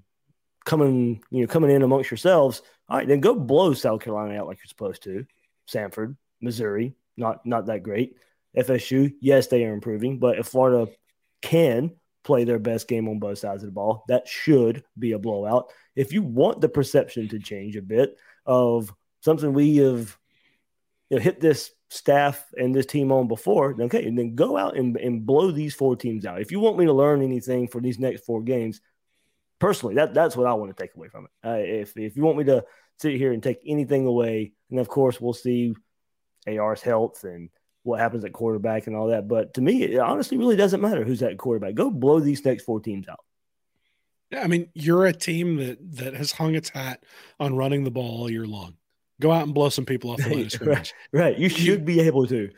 coming, you know, coming in amongst yourselves, all right, then go blow South Carolina out like you're supposed to. Samford, Missouri, not not that great. FSU, yes, they are improving, but if Florida can play their best game on both sides of the ball, that should be a blowout. If you want the perception to change a bit of something we have you know, hit this staff and this team on before, okay, and then go out and, and blow these four teams out. If you want me to learn anything for these next four games, personally, that that's what I want to take away from it. Uh, if if you want me to sit here and take anything away, and of course we'll see AR's health and what happens at quarterback and all that. But to me, it honestly really doesn't matter who's at quarterback. Go blow these next four teams out. Yeah, I mean, you're a team that that has hung its hat on running the ball all year long. Go out and blow some people off the line of scrimmage. right, right. You should be able to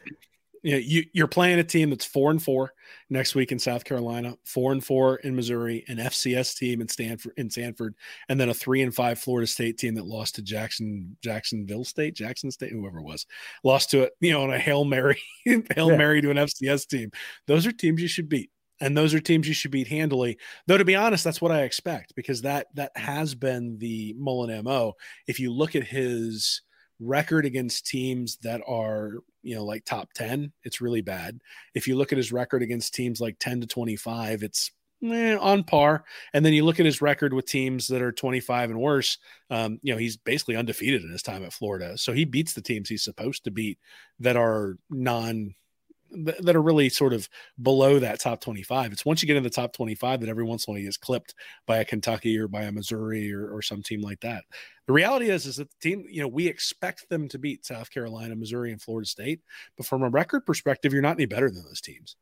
you know, you, you're playing a team that's four and four next week in South Carolina, four and four in Missouri, an FCS team in Stanford in Samford, and then a three and five Florida State team that lost to Jackson Jacksonville State, Jackson State, whoever it was, lost to it, you know, on a hail mary, hail yeah. mary to an FCS team. Those are teams you should beat, and those are teams you should beat handily. Though to be honest, that's what I expect because that that has been the Mullen mo. If you look at his record against teams that are you know like top 10 it's really bad. If you look at his record against teams like 10 to 25 it's eh, on par. And then you look at his record with teams that are 25 and worse um, you know he's basically undefeated in his time at florida. So he beats the teams he's supposed to beat that are non that are really sort of below that top 25. It's once you get in the top 25 that every once in a while gets clipped by a Kentucky or by a Missouri or, or some team like that. The reality is, is that the team, you know, we expect them to beat South Carolina, Missouri, and Florida State, but from a record perspective, you're not any better than those teams.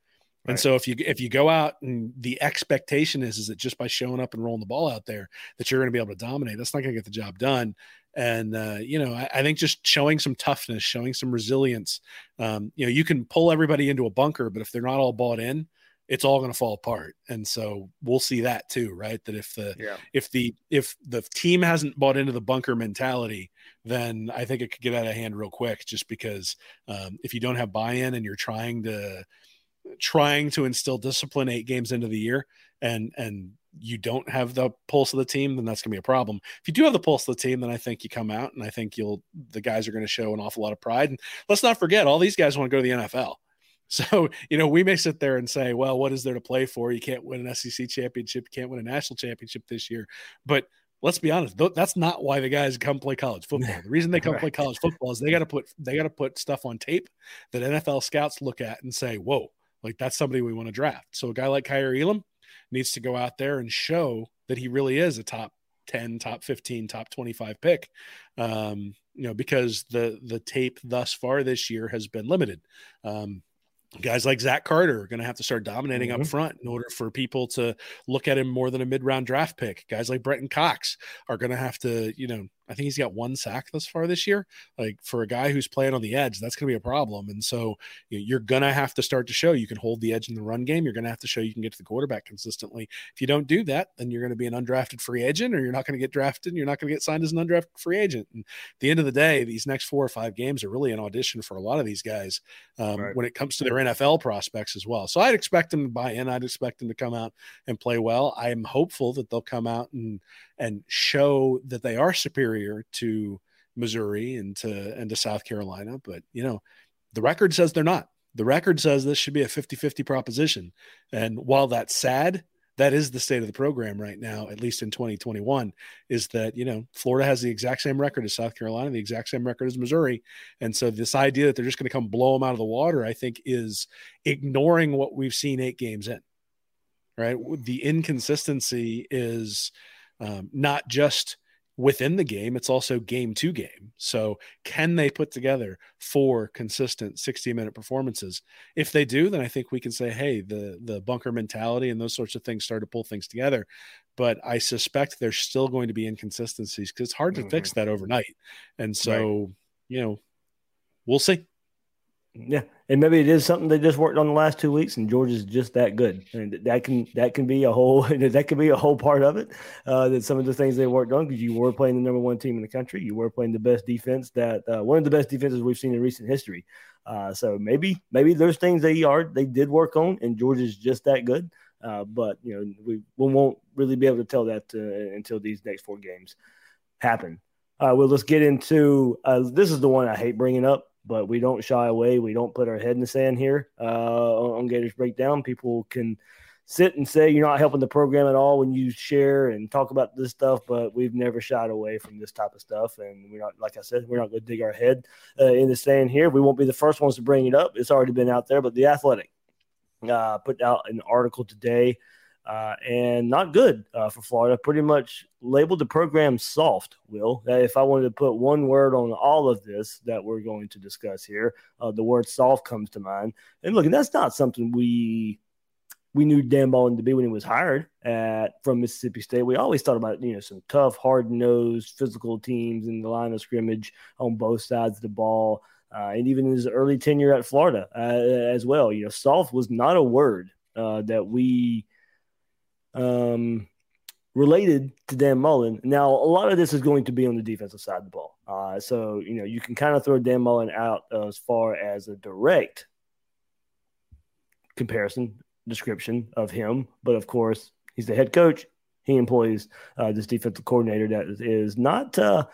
Right. And so if you if you go out and the expectation is is that just by showing up and rolling the ball out there that you're going to be able to dominate, that's not going to get the job done. And uh, you know, I, I, think just showing some toughness, showing some resilience. Um, you know, you can pull everybody into a bunker, but if they're not all bought in, it's all going to fall apart. And so we'll see that too, right? That if the yeah. if the if the team hasn't bought into the bunker mentality, then I think it could get out of hand real quick. Just because um, if you don't have buy-in and you're trying to trying to instill discipline eight games into the year, and and you don't have the pulse of the team, then that's going to be a problem. If you do have the pulse of the team, then I think you come out and I think you'll the guys are going to show an awful lot of pride. And let's not forget, all these guys want to go to the NFL. So, you know, we may sit there and say, well, what is there to play for? You can't win an SEC championship, you can't win a national championship this year. But let's be honest, that's not why the guys come play college football. The reason they come right. play college football is they got to put they got to put stuff on tape that NFL scouts look at and say, "Whoa, like that's somebody we want to draft." So a guy like Kaiir Elam, needs to go out there and show that he really is a top 10 top 15 top 25 pick um, you know because the the tape thus far this year has been limited um, guys like Zach Carter are going to have to start dominating mm-hmm. up front in order for people to look at him more than a mid round draft pick. Guys like Brenton Cox are going to have to, you know, I think he's got one sack thus far this year. Like for a guy who's playing on the edge, that's going to be a problem. And so you're going to have to start to show you can hold the edge in the run game. You're going to have to show you can get to the quarterback consistently. If you don't do that, then you're going to be an undrafted free agent, or you're not going to get drafted. And you're not going to get signed as an undrafted free agent. And at the end of the day, these next four or five games are really an audition for a lot of these guys um, right. when it comes to their NFL prospects as well. So I'd expect them to buy in. I'd expect them to come out and play well. I'm hopeful that they'll come out and and show that they are superior to Missouri and to and to South Carolina. But you know, the record says they're not. The record says this should be a 50-50 proposition. And while that's sad, that is the state of the program right now, at least in 2021, is that, you know, Florida has the exact same record as South Carolina, the exact same record as Missouri. And so this idea that they're just going to come blow them out of the water, I think is ignoring what we've seen eight games in. Right. The inconsistency is um, not just within the game, it's also game to game. So, can they put together four consistent 60 minute performances? If they do, then I think we can say, hey, the the bunker mentality and those sorts of things start to pull things together. But I suspect there's still going to be inconsistencies because it's hard to mm-hmm. fix that overnight. And so, right. you know, we'll see. Yeah, and maybe it is something they just worked on the last two weeks, and Georgia's just that good, and that can that can be a whole that can be a whole part of it. Uh, that some of the things they worked on because you were playing the number one team in the country, you were playing the best defense that uh, one of the best defenses we've seen in recent history. Uh, so maybe maybe there's things they are they did work on, and Georgia's just that good. Uh, but you know we, we won't really be able to tell that uh, until these next four games happen. Uh, well, let's get into this is the one I hate bringing up but we don't shy away. We don't put our head in the sand here uh, on Gators Breakdown. People can sit and say you're not helping the program at all when you share and talk about this stuff, but we've never shied away from this type of stuff. And we're not, like I said, we're not going to dig our head uh, in the sand here. We won't be the first ones to bring it up. It's already been out there, but the Athletic uh, put out an article today uh, and not good uh, for Florida. Pretty much labeled the program soft. Will if I wanted to put one word on all of this that we're going to discuss here, uh, the word soft comes to mind. And look, that's not something we we knew Dan Mullen to be when he was hired at from Mississippi State. We always thought about you know some tough, hard nosed, physical teams in the line of scrimmage on both sides of the ball. Uh, and even his early tenure at Florida uh, as well. You know, soft was not a word uh, that we um, related to Dan Mullen. Now, a lot of this is going to be on the defensive side of the ball. Uh, so, you know, you can kind of throw Dan Mullen out as far as a direct comparison description of him. But of course, he's the head coach. He employs uh, this defensive coordinator that is not uh,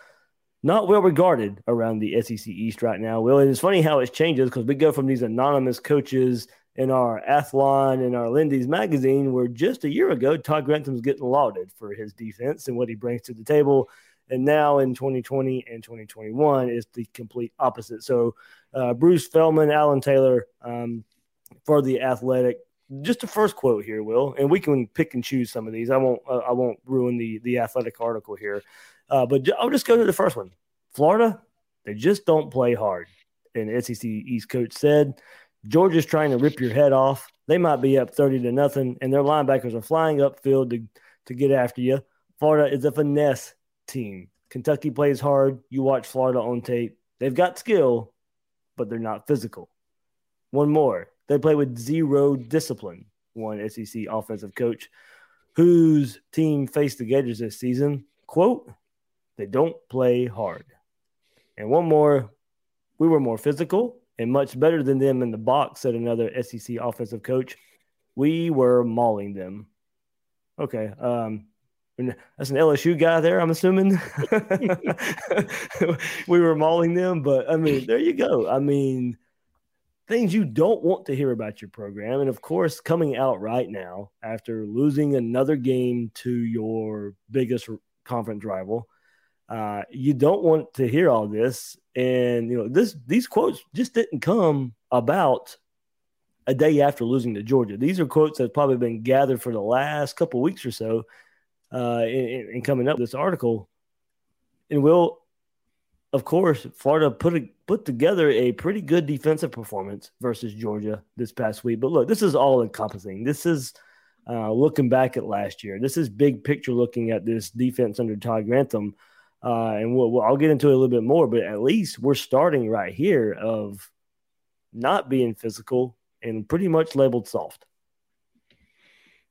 not well regarded around the SEC East right now. Well, and it's funny how it changes because we go from these anonymous coaches in our Athlon and our Lindy's magazine, where just a year ago, Todd Grantham was getting lauded for his defense and what he brings to the table. And now in 2020 and 2021 is the complete opposite. So, uh, Bruce Feldman, Alan Taylor um, for the Athletic. Just the first quote here, Will, and we can pick and choose some of these. I won't. Uh, I won't ruin the the Athletic article here, uh, but I'll just go to the first one. Florida, they just don't play hard. And SEC East coach said Georgia's trying to rip your head off. They might be up 30 to nothing, and their linebackers are flying upfield to, to get after you. Florida is a finesse team. Kentucky plays hard. You watch Florida on tape. They've got skill, but they're not physical. One more. They play with zero discipline. One SEC offensive coach whose team faced the Gators this season. Quote, they don't play hard. And one more, we were more physical and much better than them in the box, said another SEC offensive coach. We were mauling them. Okay. Um, that's an LSU guy there, I'm assuming. we were mauling them, but I mean, there you go. I mean, things you don't want to hear about your program. And of course, coming out right now after losing another game to your biggest conference rival, uh, you don't want to hear all this. And you know, this these quotes just didn't come about a day after losing to Georgia. These are quotes that probably been gathered for the last couple weeks or so, uh, in, in, coming up with this article. And will, of course, Florida put a, put together a pretty good defensive performance versus Georgia this past week. But look, this is all encompassing. This is uh, looking back at last year. This is big picture looking at this defense under Todd Grantham. Uh, and we'll, we'll, I'll get into it a little bit more, but at least we're starting right here of not being physical and pretty much labeled soft.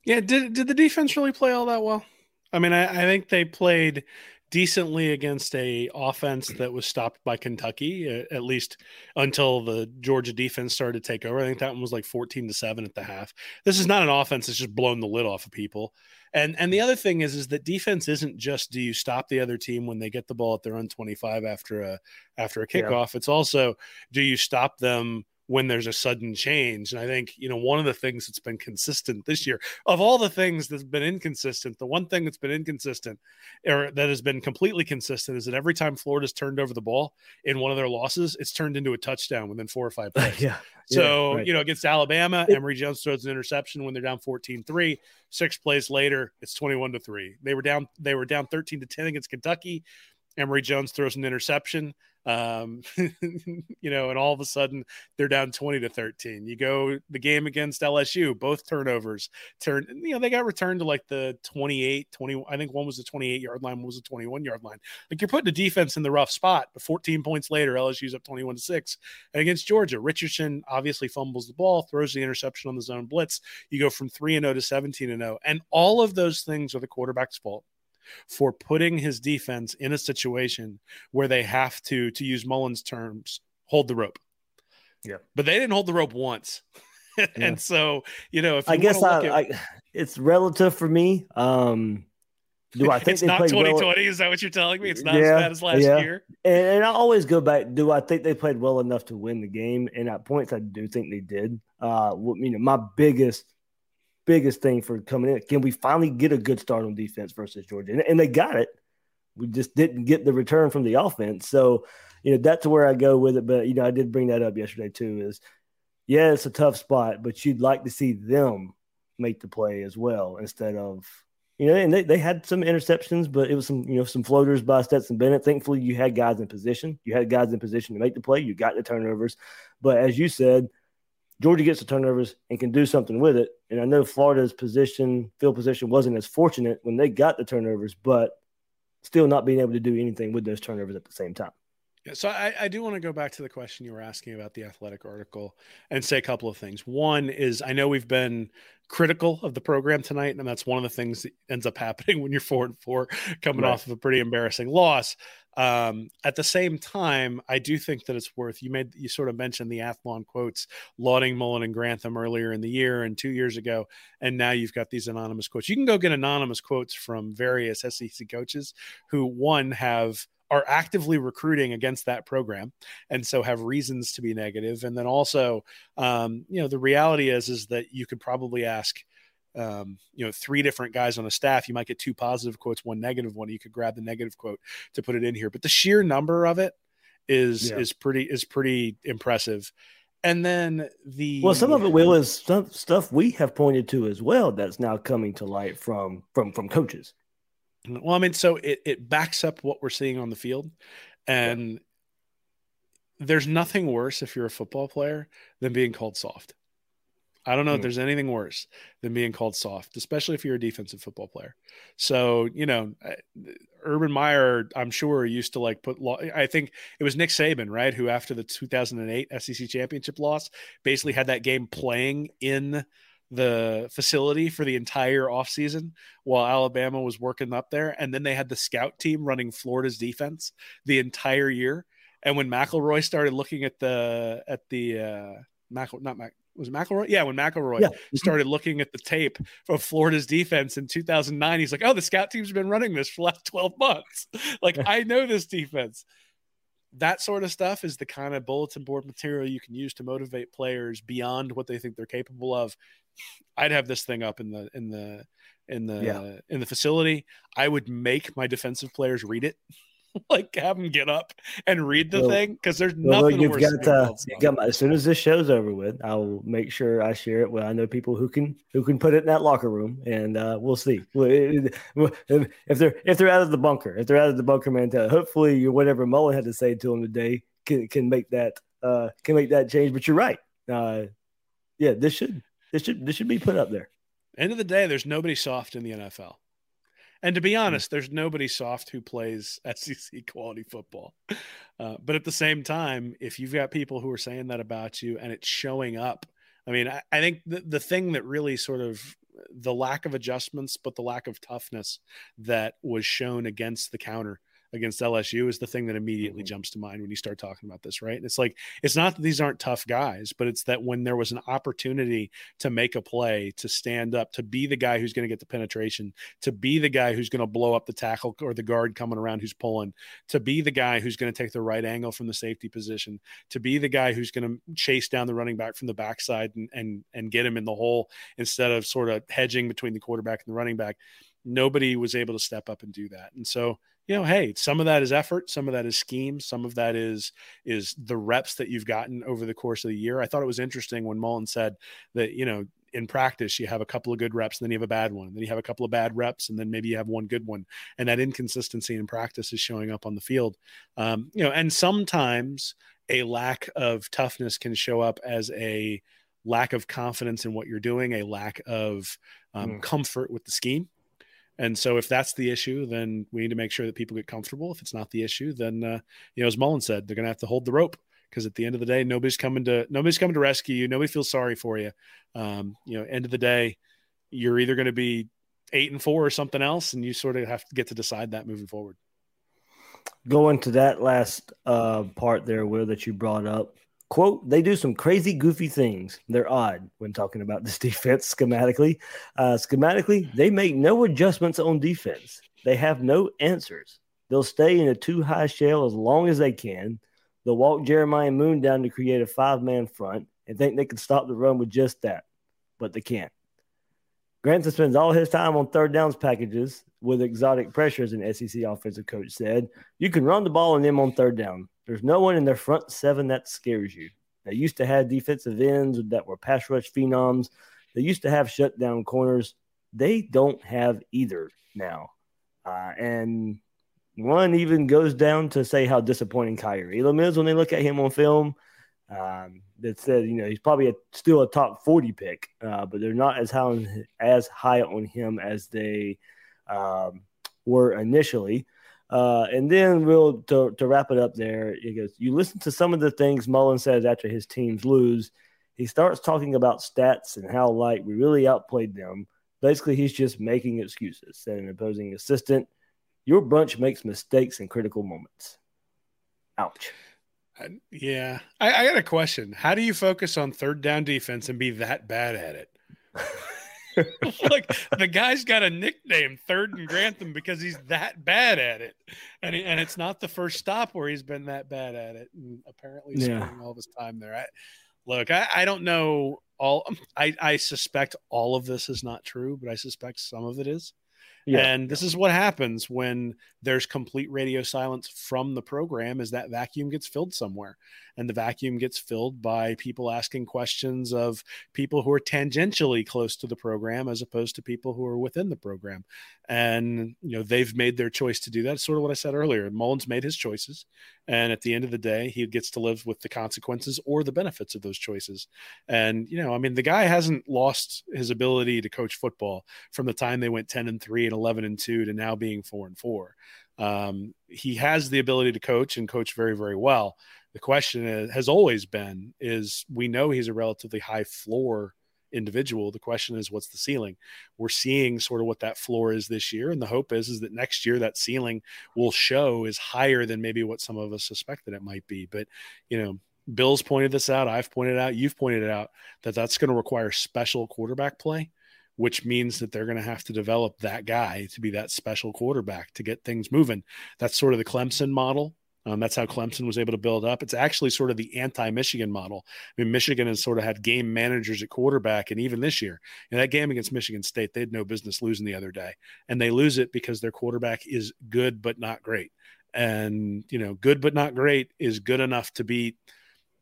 Yeah, did did the defense really play all that well? I mean, I, I think they played decently against a offense that was stopped by Kentucky at least until the Georgia defense started to take over. I think that one was like 14 to 7 at the half. This is not an offense that's just blown the lid off of people. And and the other thing is is that defense isn't just do you stop the other team when they get the ball at their own 25 after a after a kickoff. Yeah. It's also do you stop them when there's a sudden change. And I think, you know, one of the things that's been consistent this year, of all the things that's been inconsistent, the one thing that's been inconsistent or that has been completely consistent is that every time Florida's turned over the ball in one of their losses, it's turned into a touchdown within four or five plays. yeah. So, yeah, right. you know, against Alabama, Emory Jones throws an interception when they're down 14-3. Six plays later, it's 21 to 3. They were down they were down 13 to 10 against Kentucky. Emory Jones throws an interception um, you know, and all of a sudden they're down 20 to 13. You go the game against LSU, both turnovers turn, you know, they got returned to like the 28, 20. I think one was the 28 yard line, one was the 21 yard line. Like you're putting the defense in the rough spot, but 14 points later, LSU's up 21 to 6. And against Georgia, Richardson obviously fumbles the ball, throws the interception on the zone blitz. You go from 3 and 0 to 17 and 0. And all of those things are the quarterback's fault for putting his defense in a situation where they have to, to use Mullen's terms, hold the rope. Yeah. But they didn't hold the rope once. and Yeah. so, you know, if I guess I, at- I, it's relative for me. Um, do I think it's they not played well? 2020? Is that what you're telling me? It's not Yeah, as bad as last yeah. year. And, and I always go back. Do I think they played well enough to win the game? And at points, I do think they did. Uh, you know, my biggest, biggest thing for coming in, can we finally get a good start on defense versus Georgia? And, and they got it. We just didn't get the return from the offense. So, you know, that's where I go with it. But you know, I did bring that up yesterday too. Is yeah, it's a tough spot, but you'd like to see them make the play as well instead of you know, and they, they had some interceptions, but it was some, you know, some floaters by Stetson Bennett. Thankfully, you had guys in position. You had guys in position to make the play. You got the turnovers. But as you said, Georgia gets the turnovers and can do something with it. And I know Florida's position, field position wasn't as fortunate when they got the turnovers, but still not being able to do anything with those turnovers at the same time. Yeah, so I, I do want to go back to the question you were asking about the athletic article and say a couple of things. One is I know we've been critical of the program tonight, and that's one of the things that ends up happening when you're four and four, coming Right. off of a pretty embarrassing loss. Um, at the same time, I do think that it's worth. You made you sort of mentioned the Athlon quotes lauding Mullen and Grantham earlier in the year and two years ago, and now you've got these anonymous quotes. You can go get anonymous quotes from various SEC coaches who one have are actively recruiting against that program and so have reasons to be negative. And then also um, you know the reality is is that you could probably ask um, you know three different guys on a staff. You might get two positive quotes one negative one. You could grab the negative quote to put it in here. But the sheer number of it is Yeah. is pretty is pretty impressive. And then the Well, some of it, Will, is stuff, stuff we have pointed to as well that's now coming to light from from from coaches. Well, I mean, so it, it backs up what we're seeing on the field. And there's nothing worse if you're a football player than being called soft. I don't know if Mm. there's anything worse than being called soft, especially if you're a defensive football player. So, you know, Urban Meyer, I'm sure, used to like put, law, I think it was Nick Saban, right? Who, after the 2008 SEC championship loss, basically had that game playing in the facility for the entire offseason while Alabama was working up there. And then they had the scout team running Florida's defense the entire year. And when McElroy started looking at the at the uh Mac not Mac was it McElroy? Yeah, when McElroy Yeah. started looking at the tape of Florida's defense in 2009, he's like, "Oh, the scout team's been running this for the last 12 months. like, I know this defense." That sort of stuff is the kind of bulletin board material you can use to motivate players beyond what they think they're capable of. I'd have this thing up in the in the in the Yeah. in the facility. I would make my defensive players read it. like have them get up and read the Well- thing because there's Well, nothing you've got, being uh, you've soft. got as soon as this show's over with, I'll make sure I share it. Well, I know people who can who can put it in that locker room, and uh, we'll see. Well, it- well, If they're if they're out of the bunker, if they're out of the bunker mentality, hopefully whatever Mullen had to say to him today can can make that uh, can make that change. But you're right. Uh, yeah, this should this should this should be put up there. End of the day, there's nobody soft in the NFL. And to be honest, there's nobody soft who plays SEC quality football. Uh, but at the same time, if you've got people who are saying that about you and it's showing up, I mean, I, I think the, the thing that really sort of the lack of adjustments, but the lack of toughness that was shown against the counter against LSU is the thing that immediately mm-hmm. jumps to mind when you start talking about this, right? And it's like it's not that these aren't tough guys, but it's that when there was an opportunity to make a play, to stand up, to be the guy who's going to get the penetration, to be the guy who's going to blow up the tackle or the guard coming around who's pulling, to be the guy who's going to take the right angle from the safety position, to be the guy who's going to chase down the running back from the backside and and and get him in the hole instead of sort of hedging between the quarterback and the running back. Nobody was able to step up and do that. And so you know hey some of that is effort some of that is scheme some of that is is the reps that you've gotten over the course of the year. I thought it was interesting when mullen said that you know in practice you have a couple of good reps and then you have a bad one and then you have a couple of bad reps and then maybe you have one good one and that inconsistency in practice is showing up on the field. Um, you know and sometimes a lack of toughness can show up as a lack of confidence in what you're doing a lack of um, mm. comfort with the scheme and so if that's the issue, then we need to make sure that people get comfortable. If it's not the issue, then uh, you know, as Mullen said, they're going to have to hold the rope because at the end of the day, nobody's coming to nobody's coming to rescue you. Nobody feels sorry for you. Um, you know, end of the day, you're either going to be eight and four or something else, and you sort of have to get to decide that moving forward. Going to that last uh, part there, Will, that you brought up, quote, they do some crazy, goofy things. They're odd when talking about this defense schematically. Uh, schematically, they make no adjustments on defense. They have no answers. They'll stay in a two high shell as long as they can. They'll walk Jeremiah Moon down to create a five man front and think they can stop the run with just that, but they can't. Grantham spends all his time on third downs packages with exotic pressures, an SEC offensive coach said. You can run the ball on them on third down. There's no one in their front seven that scares you. They used to have defensive ends that were pass rush phenoms. They used to have shutdown corners. They don't have either now. Uh, and one even goes down to say how disappointing Kaiir Elam is when they look at him on film. Um, that said, you know, he's probably a, still a top 40 pick, uh, but they're not as high on, as high on him as they um, were initially. Uh, and then we'll to, to wrap it up there. He goes, you listen to some of the things Mullen says after his teams lose. He starts talking about stats and how like we really outplayed them. Basically, he's just making excuses. Said an opposing assistant, "Your bunch makes mistakes in critical moments." Ouch. Yeah, I, I got a question. How do you focus on third down defense and be that bad at it? like the guy's got a nickname, Third and Grantham, because he's that bad at it, and he, and it's not the first stop where he's been that bad at it, and apparently yeah. spending all his time there. I, look, I, I don't know all. I I suspect all of this is not true, but I suspect some of it is. Yeah. And this is what happens when there's complete radio silence from the program is that vacuum gets filled somewhere. And the vacuum gets filled by people asking questions of people who are tangentially close to the program as opposed to people who are within the program. And you know they've made their choice to do that. It's sort of what i said earlier. Mullen's made his choices. And at the end of the day he gets to live with the consequences or the benefits of those choices. And you know i mean the guy hasn't lost his ability to coach football from the time they went 10 and 3 and 11 and 2 to now being 4 and 4 um, he has the ability to coach and coach very very well. The question is, has always been is we know he's a relatively high floor individual. The question is what's the ceiling? We're seeing sort of what that floor is this year and the hope is is that next year that ceiling will show is higher than maybe what some of us suspected it might be. But you know bill's pointed this out i've pointed out you've pointed it out that that's going to require special quarterback play which means that they're going to have to develop that guy to be that special quarterback to get things moving that's sort of the clemson model um, that's how Clemson was able to build up. It's actually sort of the anti-Michigan model. I mean, Michigan has sort of had game managers at quarterback, and even this year, in that game against Michigan State, they had no business losing the other day, and they lose it because their quarterback is good but not great. And you know, good but not great is good enough to beat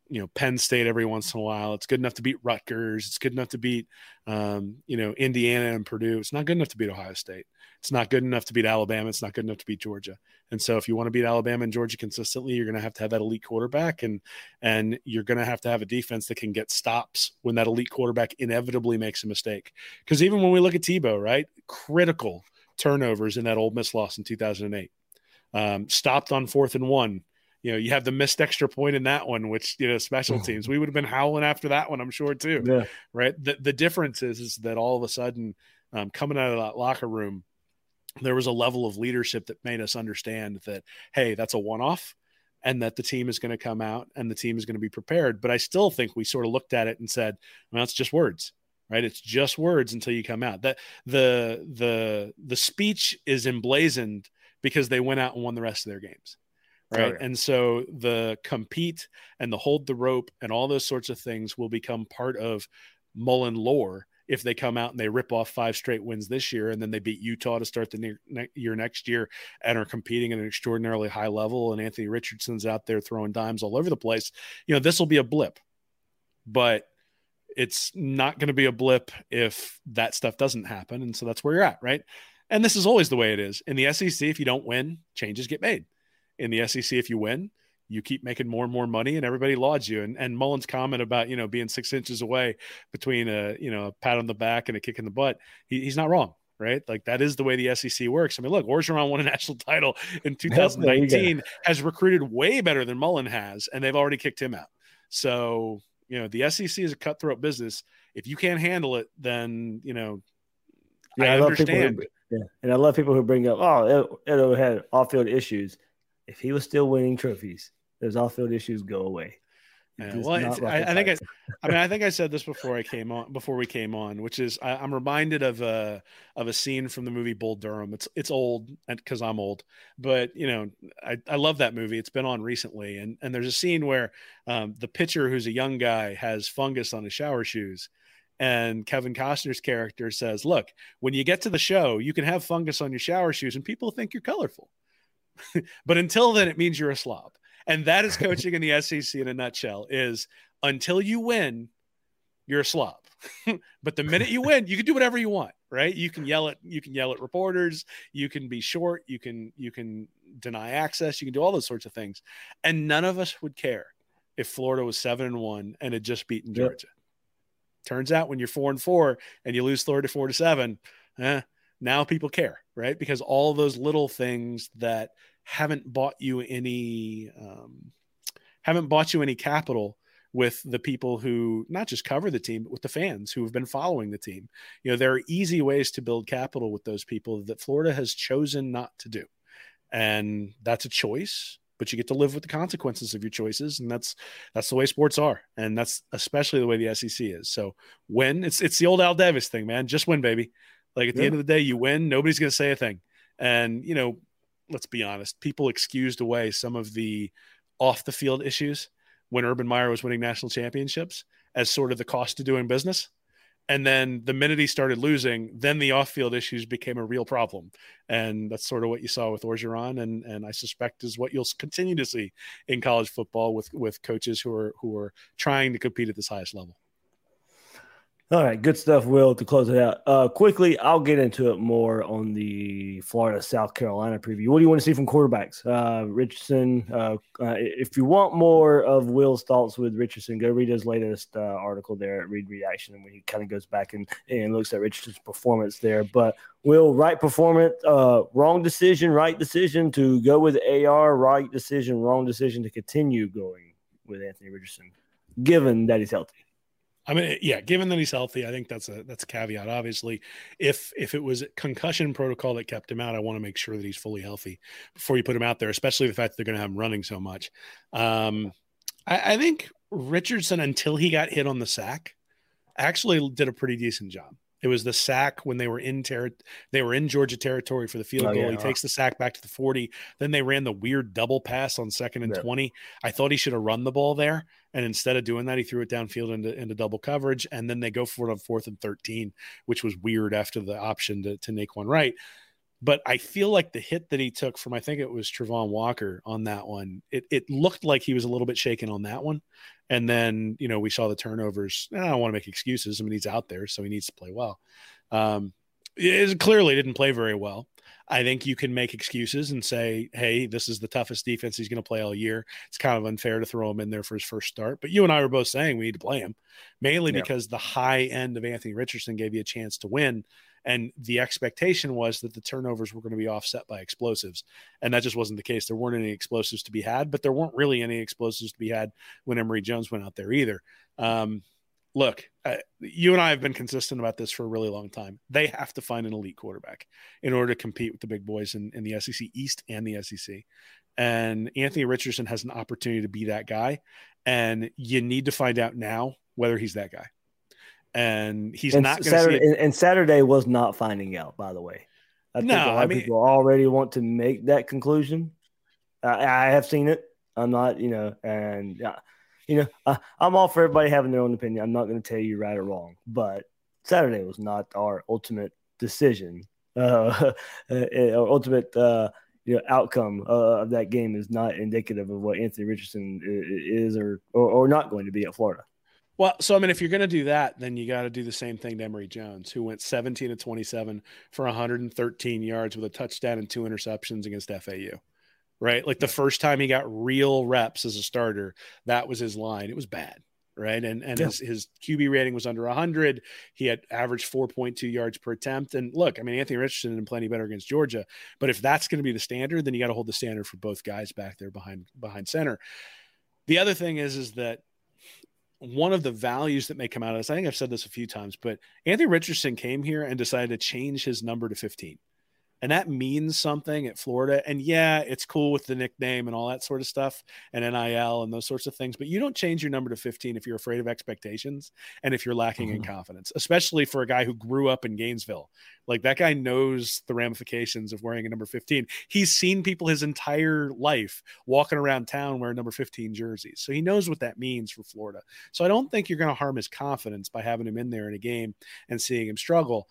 you know Penn State every once in a while. It's good enough to beat Rutgers. It's good enough to beat um, you know Indiana and Purdue. It's not good enough to beat Ohio State. It's not good enough to beat Alabama. It's not good enough to beat Georgia. And so if you want to beat Alabama and Georgia consistently, you're going to have to have that elite quarterback and and you're going to have to have a defense that can get stops when that elite quarterback inevitably makes a mistake. Because even when we look at Tebow, right, critical turnovers in that Ole Miss loss in 2008. Um, stopped on fourth and one you know, you have the missed extra point in that one, which you know, special mm-hmm. teams. We would have been howling after that one, I'm sure too. Yeah. Right. The the difference is is that all of a sudden, um, coming out of that locker room, there was a level of leadership that made us understand that, hey, that's a one off and that the team is going to come out and the team is going to be prepared. But I still think we sort of looked at it and said, well, it's just words, right? It's just words until you come out. That the the the speech is emblazoned because they went out and won the rest of their games. Right. And so the compete and the hold the rope and all those sorts of things will become part of Mullen lore if they come out and they rip off five straight wins this year and then they beat Utah to start the ne- ne- year next year and are competing at an extraordinarily high level and Anthony Richardson's out there throwing dimes all over the place, you know, this will be a blip. But it's not going to be a blip if that stuff doesn't happen and so that's where you're at, right? And this is always the way it is. In the SEC if you don't win, changes get made. In the SEC if you win, you keep making more and more money and everybody lauds you. And, and Mullen's comment about, you know, being six inches away between a, you know, a pat on the back and a kick in the butt, he, he's not wrong. Right. Like that is the way the SEC works. I mean, look, Orgeron won a national title in 2019, has recruited way better than Mullen has, and they've already kicked him out. So, you know, the SEC is a cutthroat business. If you can't handle it, then, you know, yeah, I, I understand. Who, yeah. And I love people who bring up, oh, it, it had off field issues. If he was still winning trophies, those off-field issues go away. Yeah, well, I, I, think I, I mean, I think I said this before I came on, before we came on, which is I, am reminded of a of a scene from the movie Bull Durham. It's it's old because I'm old, but you know, I, I love that movie. It's been on recently, and and there's a scene where um, the pitcher, who's a young guy, has fungus on his shower shoes, and Kevin Costner's character says, "Look, when you get to the show, you can have fungus on your shower shoes, and people think you're colorful, but until then, it means you're a slob." And that is coaching in the SEC in a nutshell is until you win, you're a slob. but the minute you win, you can do whatever you want, right? You can yell at you can yell at reporters, you can be short, you can you can deny access, you can do all those sorts of things. And none of us would care if Florida was 7 and 1 and had just beaten Georgia. Yep. Turns out when you're 4 and 4 and you lose Florida 4 to 7, eh, now people care, right? Because all those little things that haven't bought you any um, haven't bought you any capital with the people who not just cover the team, but with the fans who have been following the team. You know, there are easy ways to build capital with those people that Florida has chosen not to do. And that's a choice, but you get to live with the consequences of your choices. And that's that's the way sports are. And that's especially the way the SEC is. So when it's it's the old Al Davis thing, man. Just win, baby. Like at the yeah. end of the day, you win, nobody's gonna say a thing. And you know, let's be honest, people excused away some of the off the field issues when Urban Meyer was winning national championships as sort of the cost of doing business. And then the minute he started losing, then the off field issues became a real problem. And that's sort of what you saw with Orgeron and and I suspect is what you'll continue to see in college football with with coaches who are who are trying to compete at this highest level. All right, good stuff, Will, to close it out. Uh, quickly, I'll get into it more on the Florida South Carolina preview. What do you want to see from quarterbacks? Uh, Richardson, uh, uh if you want more of Will's thoughts with Richardson, go read his latest uh, article there at Read Reaction, where he kind of goes back and, and looks at Richardson's performance there. But Will, right performance, uh, wrong decision, right decision to go with AR, right decision, wrong decision to continue going with Anthony Richardson, given that he's healthy. I mean, yeah, given that he's healthy, I think that's a that's a caveat. Obviously, if if it was concussion protocol that kept him out, I want to make sure that he's fully healthy before you put him out there, especially the fact that they're going to have him running so much. Um, I, I think Richardson, until he got hit on the sack, actually did a pretty decent job. It was the sack when they were in ter- they were in Georgia territory for the field oh, goal. Yeah. He uh-huh. takes the sack back to the 40. Then they ran the weird double pass on second and yeah. 20. I thought he should have run the ball there. And instead of doing that, he threw it downfield into, into double coverage. And then they go for it on fourth and 13, which was weird after the option to, to Nay'Quan Wright. But I feel like the hit that he took from, I think it was Travon Walker on that one, it, it looked like he was a little bit shaken on that one. And then, you know, we saw the turnovers. I don't want to make excuses. I mean, he's out there, so he needs to play well. Um, it clearly didn't play very well. I think you can make excuses and say, hey, this is the toughest defense he's going to play all year. It's kind of unfair to throw him in there for his first start. But you and I were both saying we need to play him, mainly yeah. because the high end of Anthony Richardson gave you a chance to win. And the expectation was that the turnovers were going to be offset by explosives. And that just wasn't the case. There weren't any explosives to be had, but there weren't really any explosives to be had when Emory Jones went out there either. Um, look, uh, you and I have been consistent about this for a really long time. They have to find an elite quarterback in order to compete with the big boys in, in the SEC East and the SEC. And Anthony Richardson has an opportunity to be that guy. And you need to find out now whether he's that guy. And he's and not going Saturday, see and, and Saturday was not finding out, by the way. I think No, a lot I of people already want to make that conclusion. I, I have seen it. I'm not, you know, and yeah, you know, I, I'm all for everybody having their own opinion. I'm not going to tell you right or wrong, but Saturday was not our ultimate decision. Uh, our ultimate, uh, you know, outcome uh, of that game is not indicative of what Anthony Richardson is or, or or not going to be at Florida. Well, so I mean, if you're going to do that, then you got to do the same thing to Emory Jones, who went 17 to 27 for 113 yards with a touchdown and two interceptions against FAU. Right, like the first time he got real reps as a starter, that was his line. It was bad, right? And and Yeah. his his QB rating was under 100. He had averaged 4.2 yards per attempt. And look, I mean, Anthony Richardson did plenty better against Georgia, but if that's going to be the standard, then you got to hold the standard for both guys back there behind behind center. The other thing is, is that one of the values that may come out of this, I think I've said this a few times, but Anthony Richardson came here and decided to change his number to 15. And that means something at Florida. And yeah, it's cool with the nickname and all that sort of stuff and NIL and those sorts of things. But you don't change your number to 15 if you're afraid of expectations and if you're lacking in mm-hmm. confidence, especially for a guy who grew up in Gainesville. Like that guy knows the ramifications of wearing a number 15. He's seen people his entire life walking around town wearing number 15 jerseys. So he knows what that means for Florida. So I don't think you're going to harm his confidence by having him in there in a game and seeing him struggle.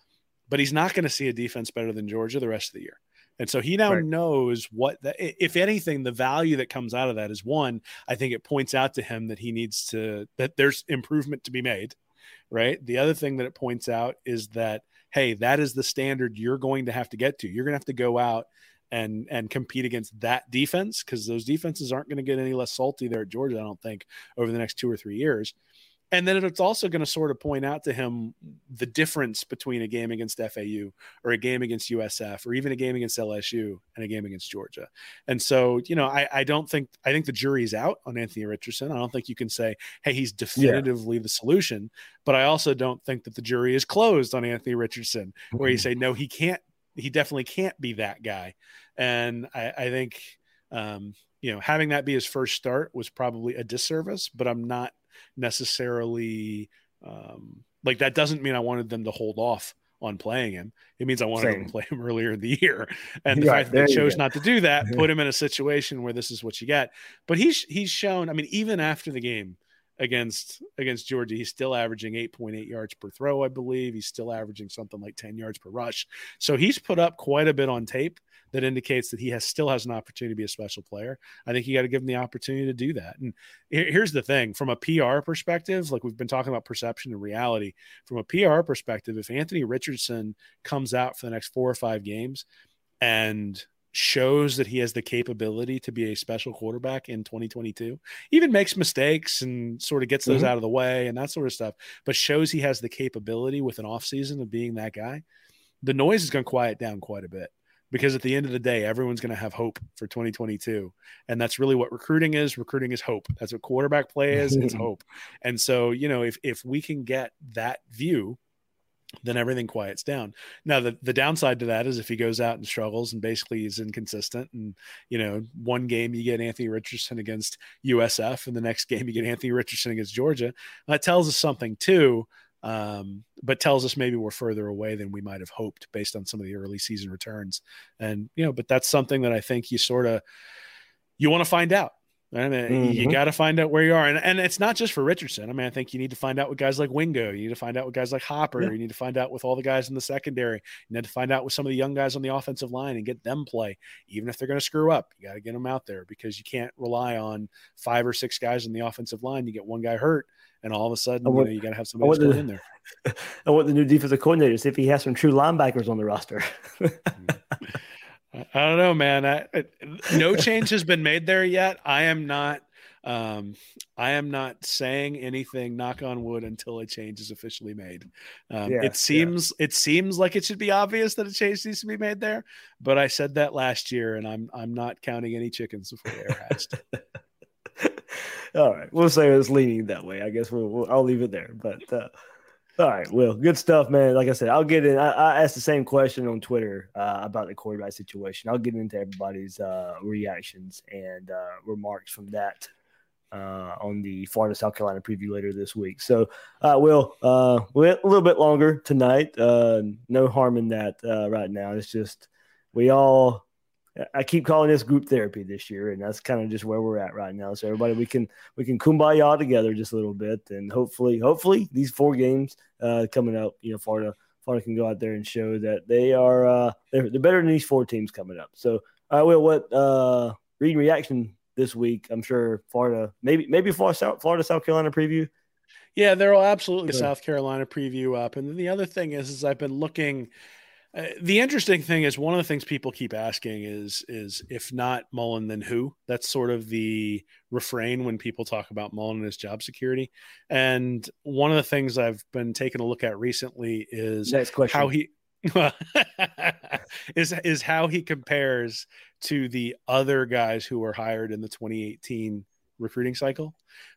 But he's not going to see a defense better than Georgia the rest of the year. And so he now Right. knows what the, if anything, the value that comes out of that is one, I think it points out to him that he needs to, that there's improvement to be made. Right. The other thing that it points out is that, hey, that is the standard you're going to have to get to. You're going to have to go out and and compete against that defense because those defenses aren't going to get any less salty there at Georgia, I don't think, over the next two or three years. And then it's also going to sort of point out to him the difference between a game against FAU or a game against USF or even a game against LSU and a game against Georgia. And so, you know, I, I don't think I think the jury's out on Anthony Richardson. I don't think you can say, hey, he's definitively the solution. But I also don't think that the jury is closed on Anthony Richardson, where you say, no, he can't, he definitely can't be that guy. And I, I think um, you know, having that be his first start was probably a disservice, but I'm not necessarily um, like that doesn't mean I wanted them to hold off on playing him. It means I wanted them to play him earlier in the year. And the Right, fact that they chose not to do that put him in a situation where this is what you get. But he's he's shown, I mean, even after the game against against Georgia, he's still averaging 8.8 yards per throw, I believe. He's still averaging something like 10 yards per rush. So he's put up quite a bit on tape that indicates that he has still has an opportunity to be a special player. I think you got to give him the opportunity to do that. And here's the thing from a PR perspective, like we've been talking about perception and reality, from a PR perspective, if Anthony Richardson comes out for the next four or five games and shows that he has the capability to be a special quarterback in 2022, even makes mistakes and sort of gets those Mhm. out of the way and that sort of stuff, but shows he has the capability with an offseason of being that guy, the noise is going to quiet down quite a bit because at the end of the day, everyone's going to have hope for 2022. And that's really what recruiting is. Recruiting is hope. That's what quarterback play is. It's hope. And so, you know, if, if we can get that view, then everything quiets down. Now, the, the downside to that is if he goes out and struggles and basically is inconsistent, and you know, one game you get Anthony Richardson against USF, and the next game you get Anthony Richardson against Georgia, that tells us something too. Um, but tells us maybe we're further away than we might have hoped based on some of the early season returns. And you know, but that's something that I think you sort of you want to find out. I mean, you Mhm. got to find out where you are, and and it's not just for Richardson. I mean, I think you need to find out with guys like Wingo. You need to find out with guys like Hopper. Yeah. You need to find out with all the guys in the secondary. You need to find out with some of the young guys on the offensive line and get them play, even if they're going to screw up. You got to get them out there because you can't rely on five or six guys on the offensive line. You get one guy hurt, and all of a sudden, I you want- know, you got to have I somebody the- in there. I want the new defensive coordinator to see if he has some true linebackers on the roster. I I don't know, man. I, I- no change has been made there yet. I am not. Um, I am not saying anything. Knock on wood until a change is officially made. Um, Yeah, yeah. it seems it seems like it should be obvious that a change needs to be made there. But I said that last year, and I'm I'm not counting any chickens before they're hatched. All right, we'll say it's leaning that way. I guess we'll, we'll I'll leave it there. But uh, all right, Will, good stuff, man. Like I said, I'll get in. I, I asked the same question on Twitter uh, about the quarterback situation. I'll get into everybody's uh, reactions and uh, remarks from that uh, on the Florida South Carolina preview later this week. So, uh, Will, uh, a little bit longer tonight. Uh, no harm in that uh, right now. It's just we all I keep calling this group therapy this year, and that's kind of just where we're at right now. So everybody, we can we can kumbaya together just a little bit, and hopefully, hopefully these four games uh, coming up, you know, Florida Florida can go out there and show that they are uh, they're, they're better than these four teams coming up. So I will what uh, reading reaction this week. I'm sure Florida, maybe maybe Florida South, Florida South Carolina preview. Yeah, there will absolutely South Carolina preview up, and then the other thing is, is I've been looking uh, the interesting thing is one of the things people keep asking is is if not Mullen, then who? That's sort of the refrain when people talk about Mullen and his job security. And one of the things I've been taking a look at recently is Next question. how he is is how he compares to the other guys who were hired in the 2018 recruiting cycle.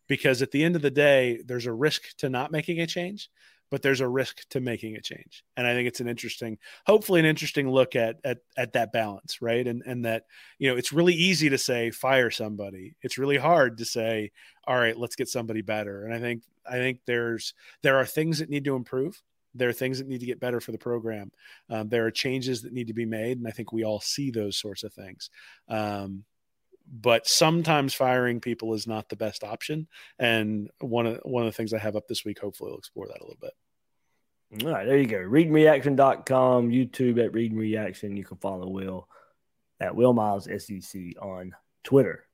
Because at the end of the day, there's a risk to not making a change but there's a risk to making a change. And I think it's an interesting, hopefully an interesting look at at at that balance, right? And and that, you know, it's really easy to say fire somebody. It's really hard to say, all right, let's get somebody better. And I think I think there's there are things that need to improve. There are things that need to get better for the program. Um, there are changes that need to be made, and I think we all see those sorts of things. Um, but sometimes firing people is not the best option. And one of one of the things I have up this week, hopefully, will explore that a little bit. All right, there you go. Readingreaction.com, YouTube at Reading Reaction. You can follow Will at Will Miles SEC on Twitter.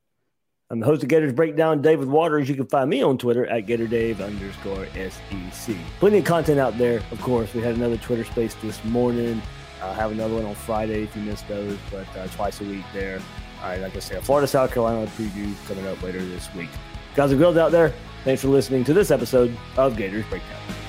I'm the host of Gators Breakdown, David Waters. You can find me on Twitter at GatorDave underscore SEC. Plenty of content out there, of course. We had another Twitter space this morning. I'll have another one on Friday if you missed those, but uh, twice a week there. All right, like I said, Florida South Carolina preview coming up later this week. Guys and girls out there, thanks for listening to this episode of Gators Breakdown.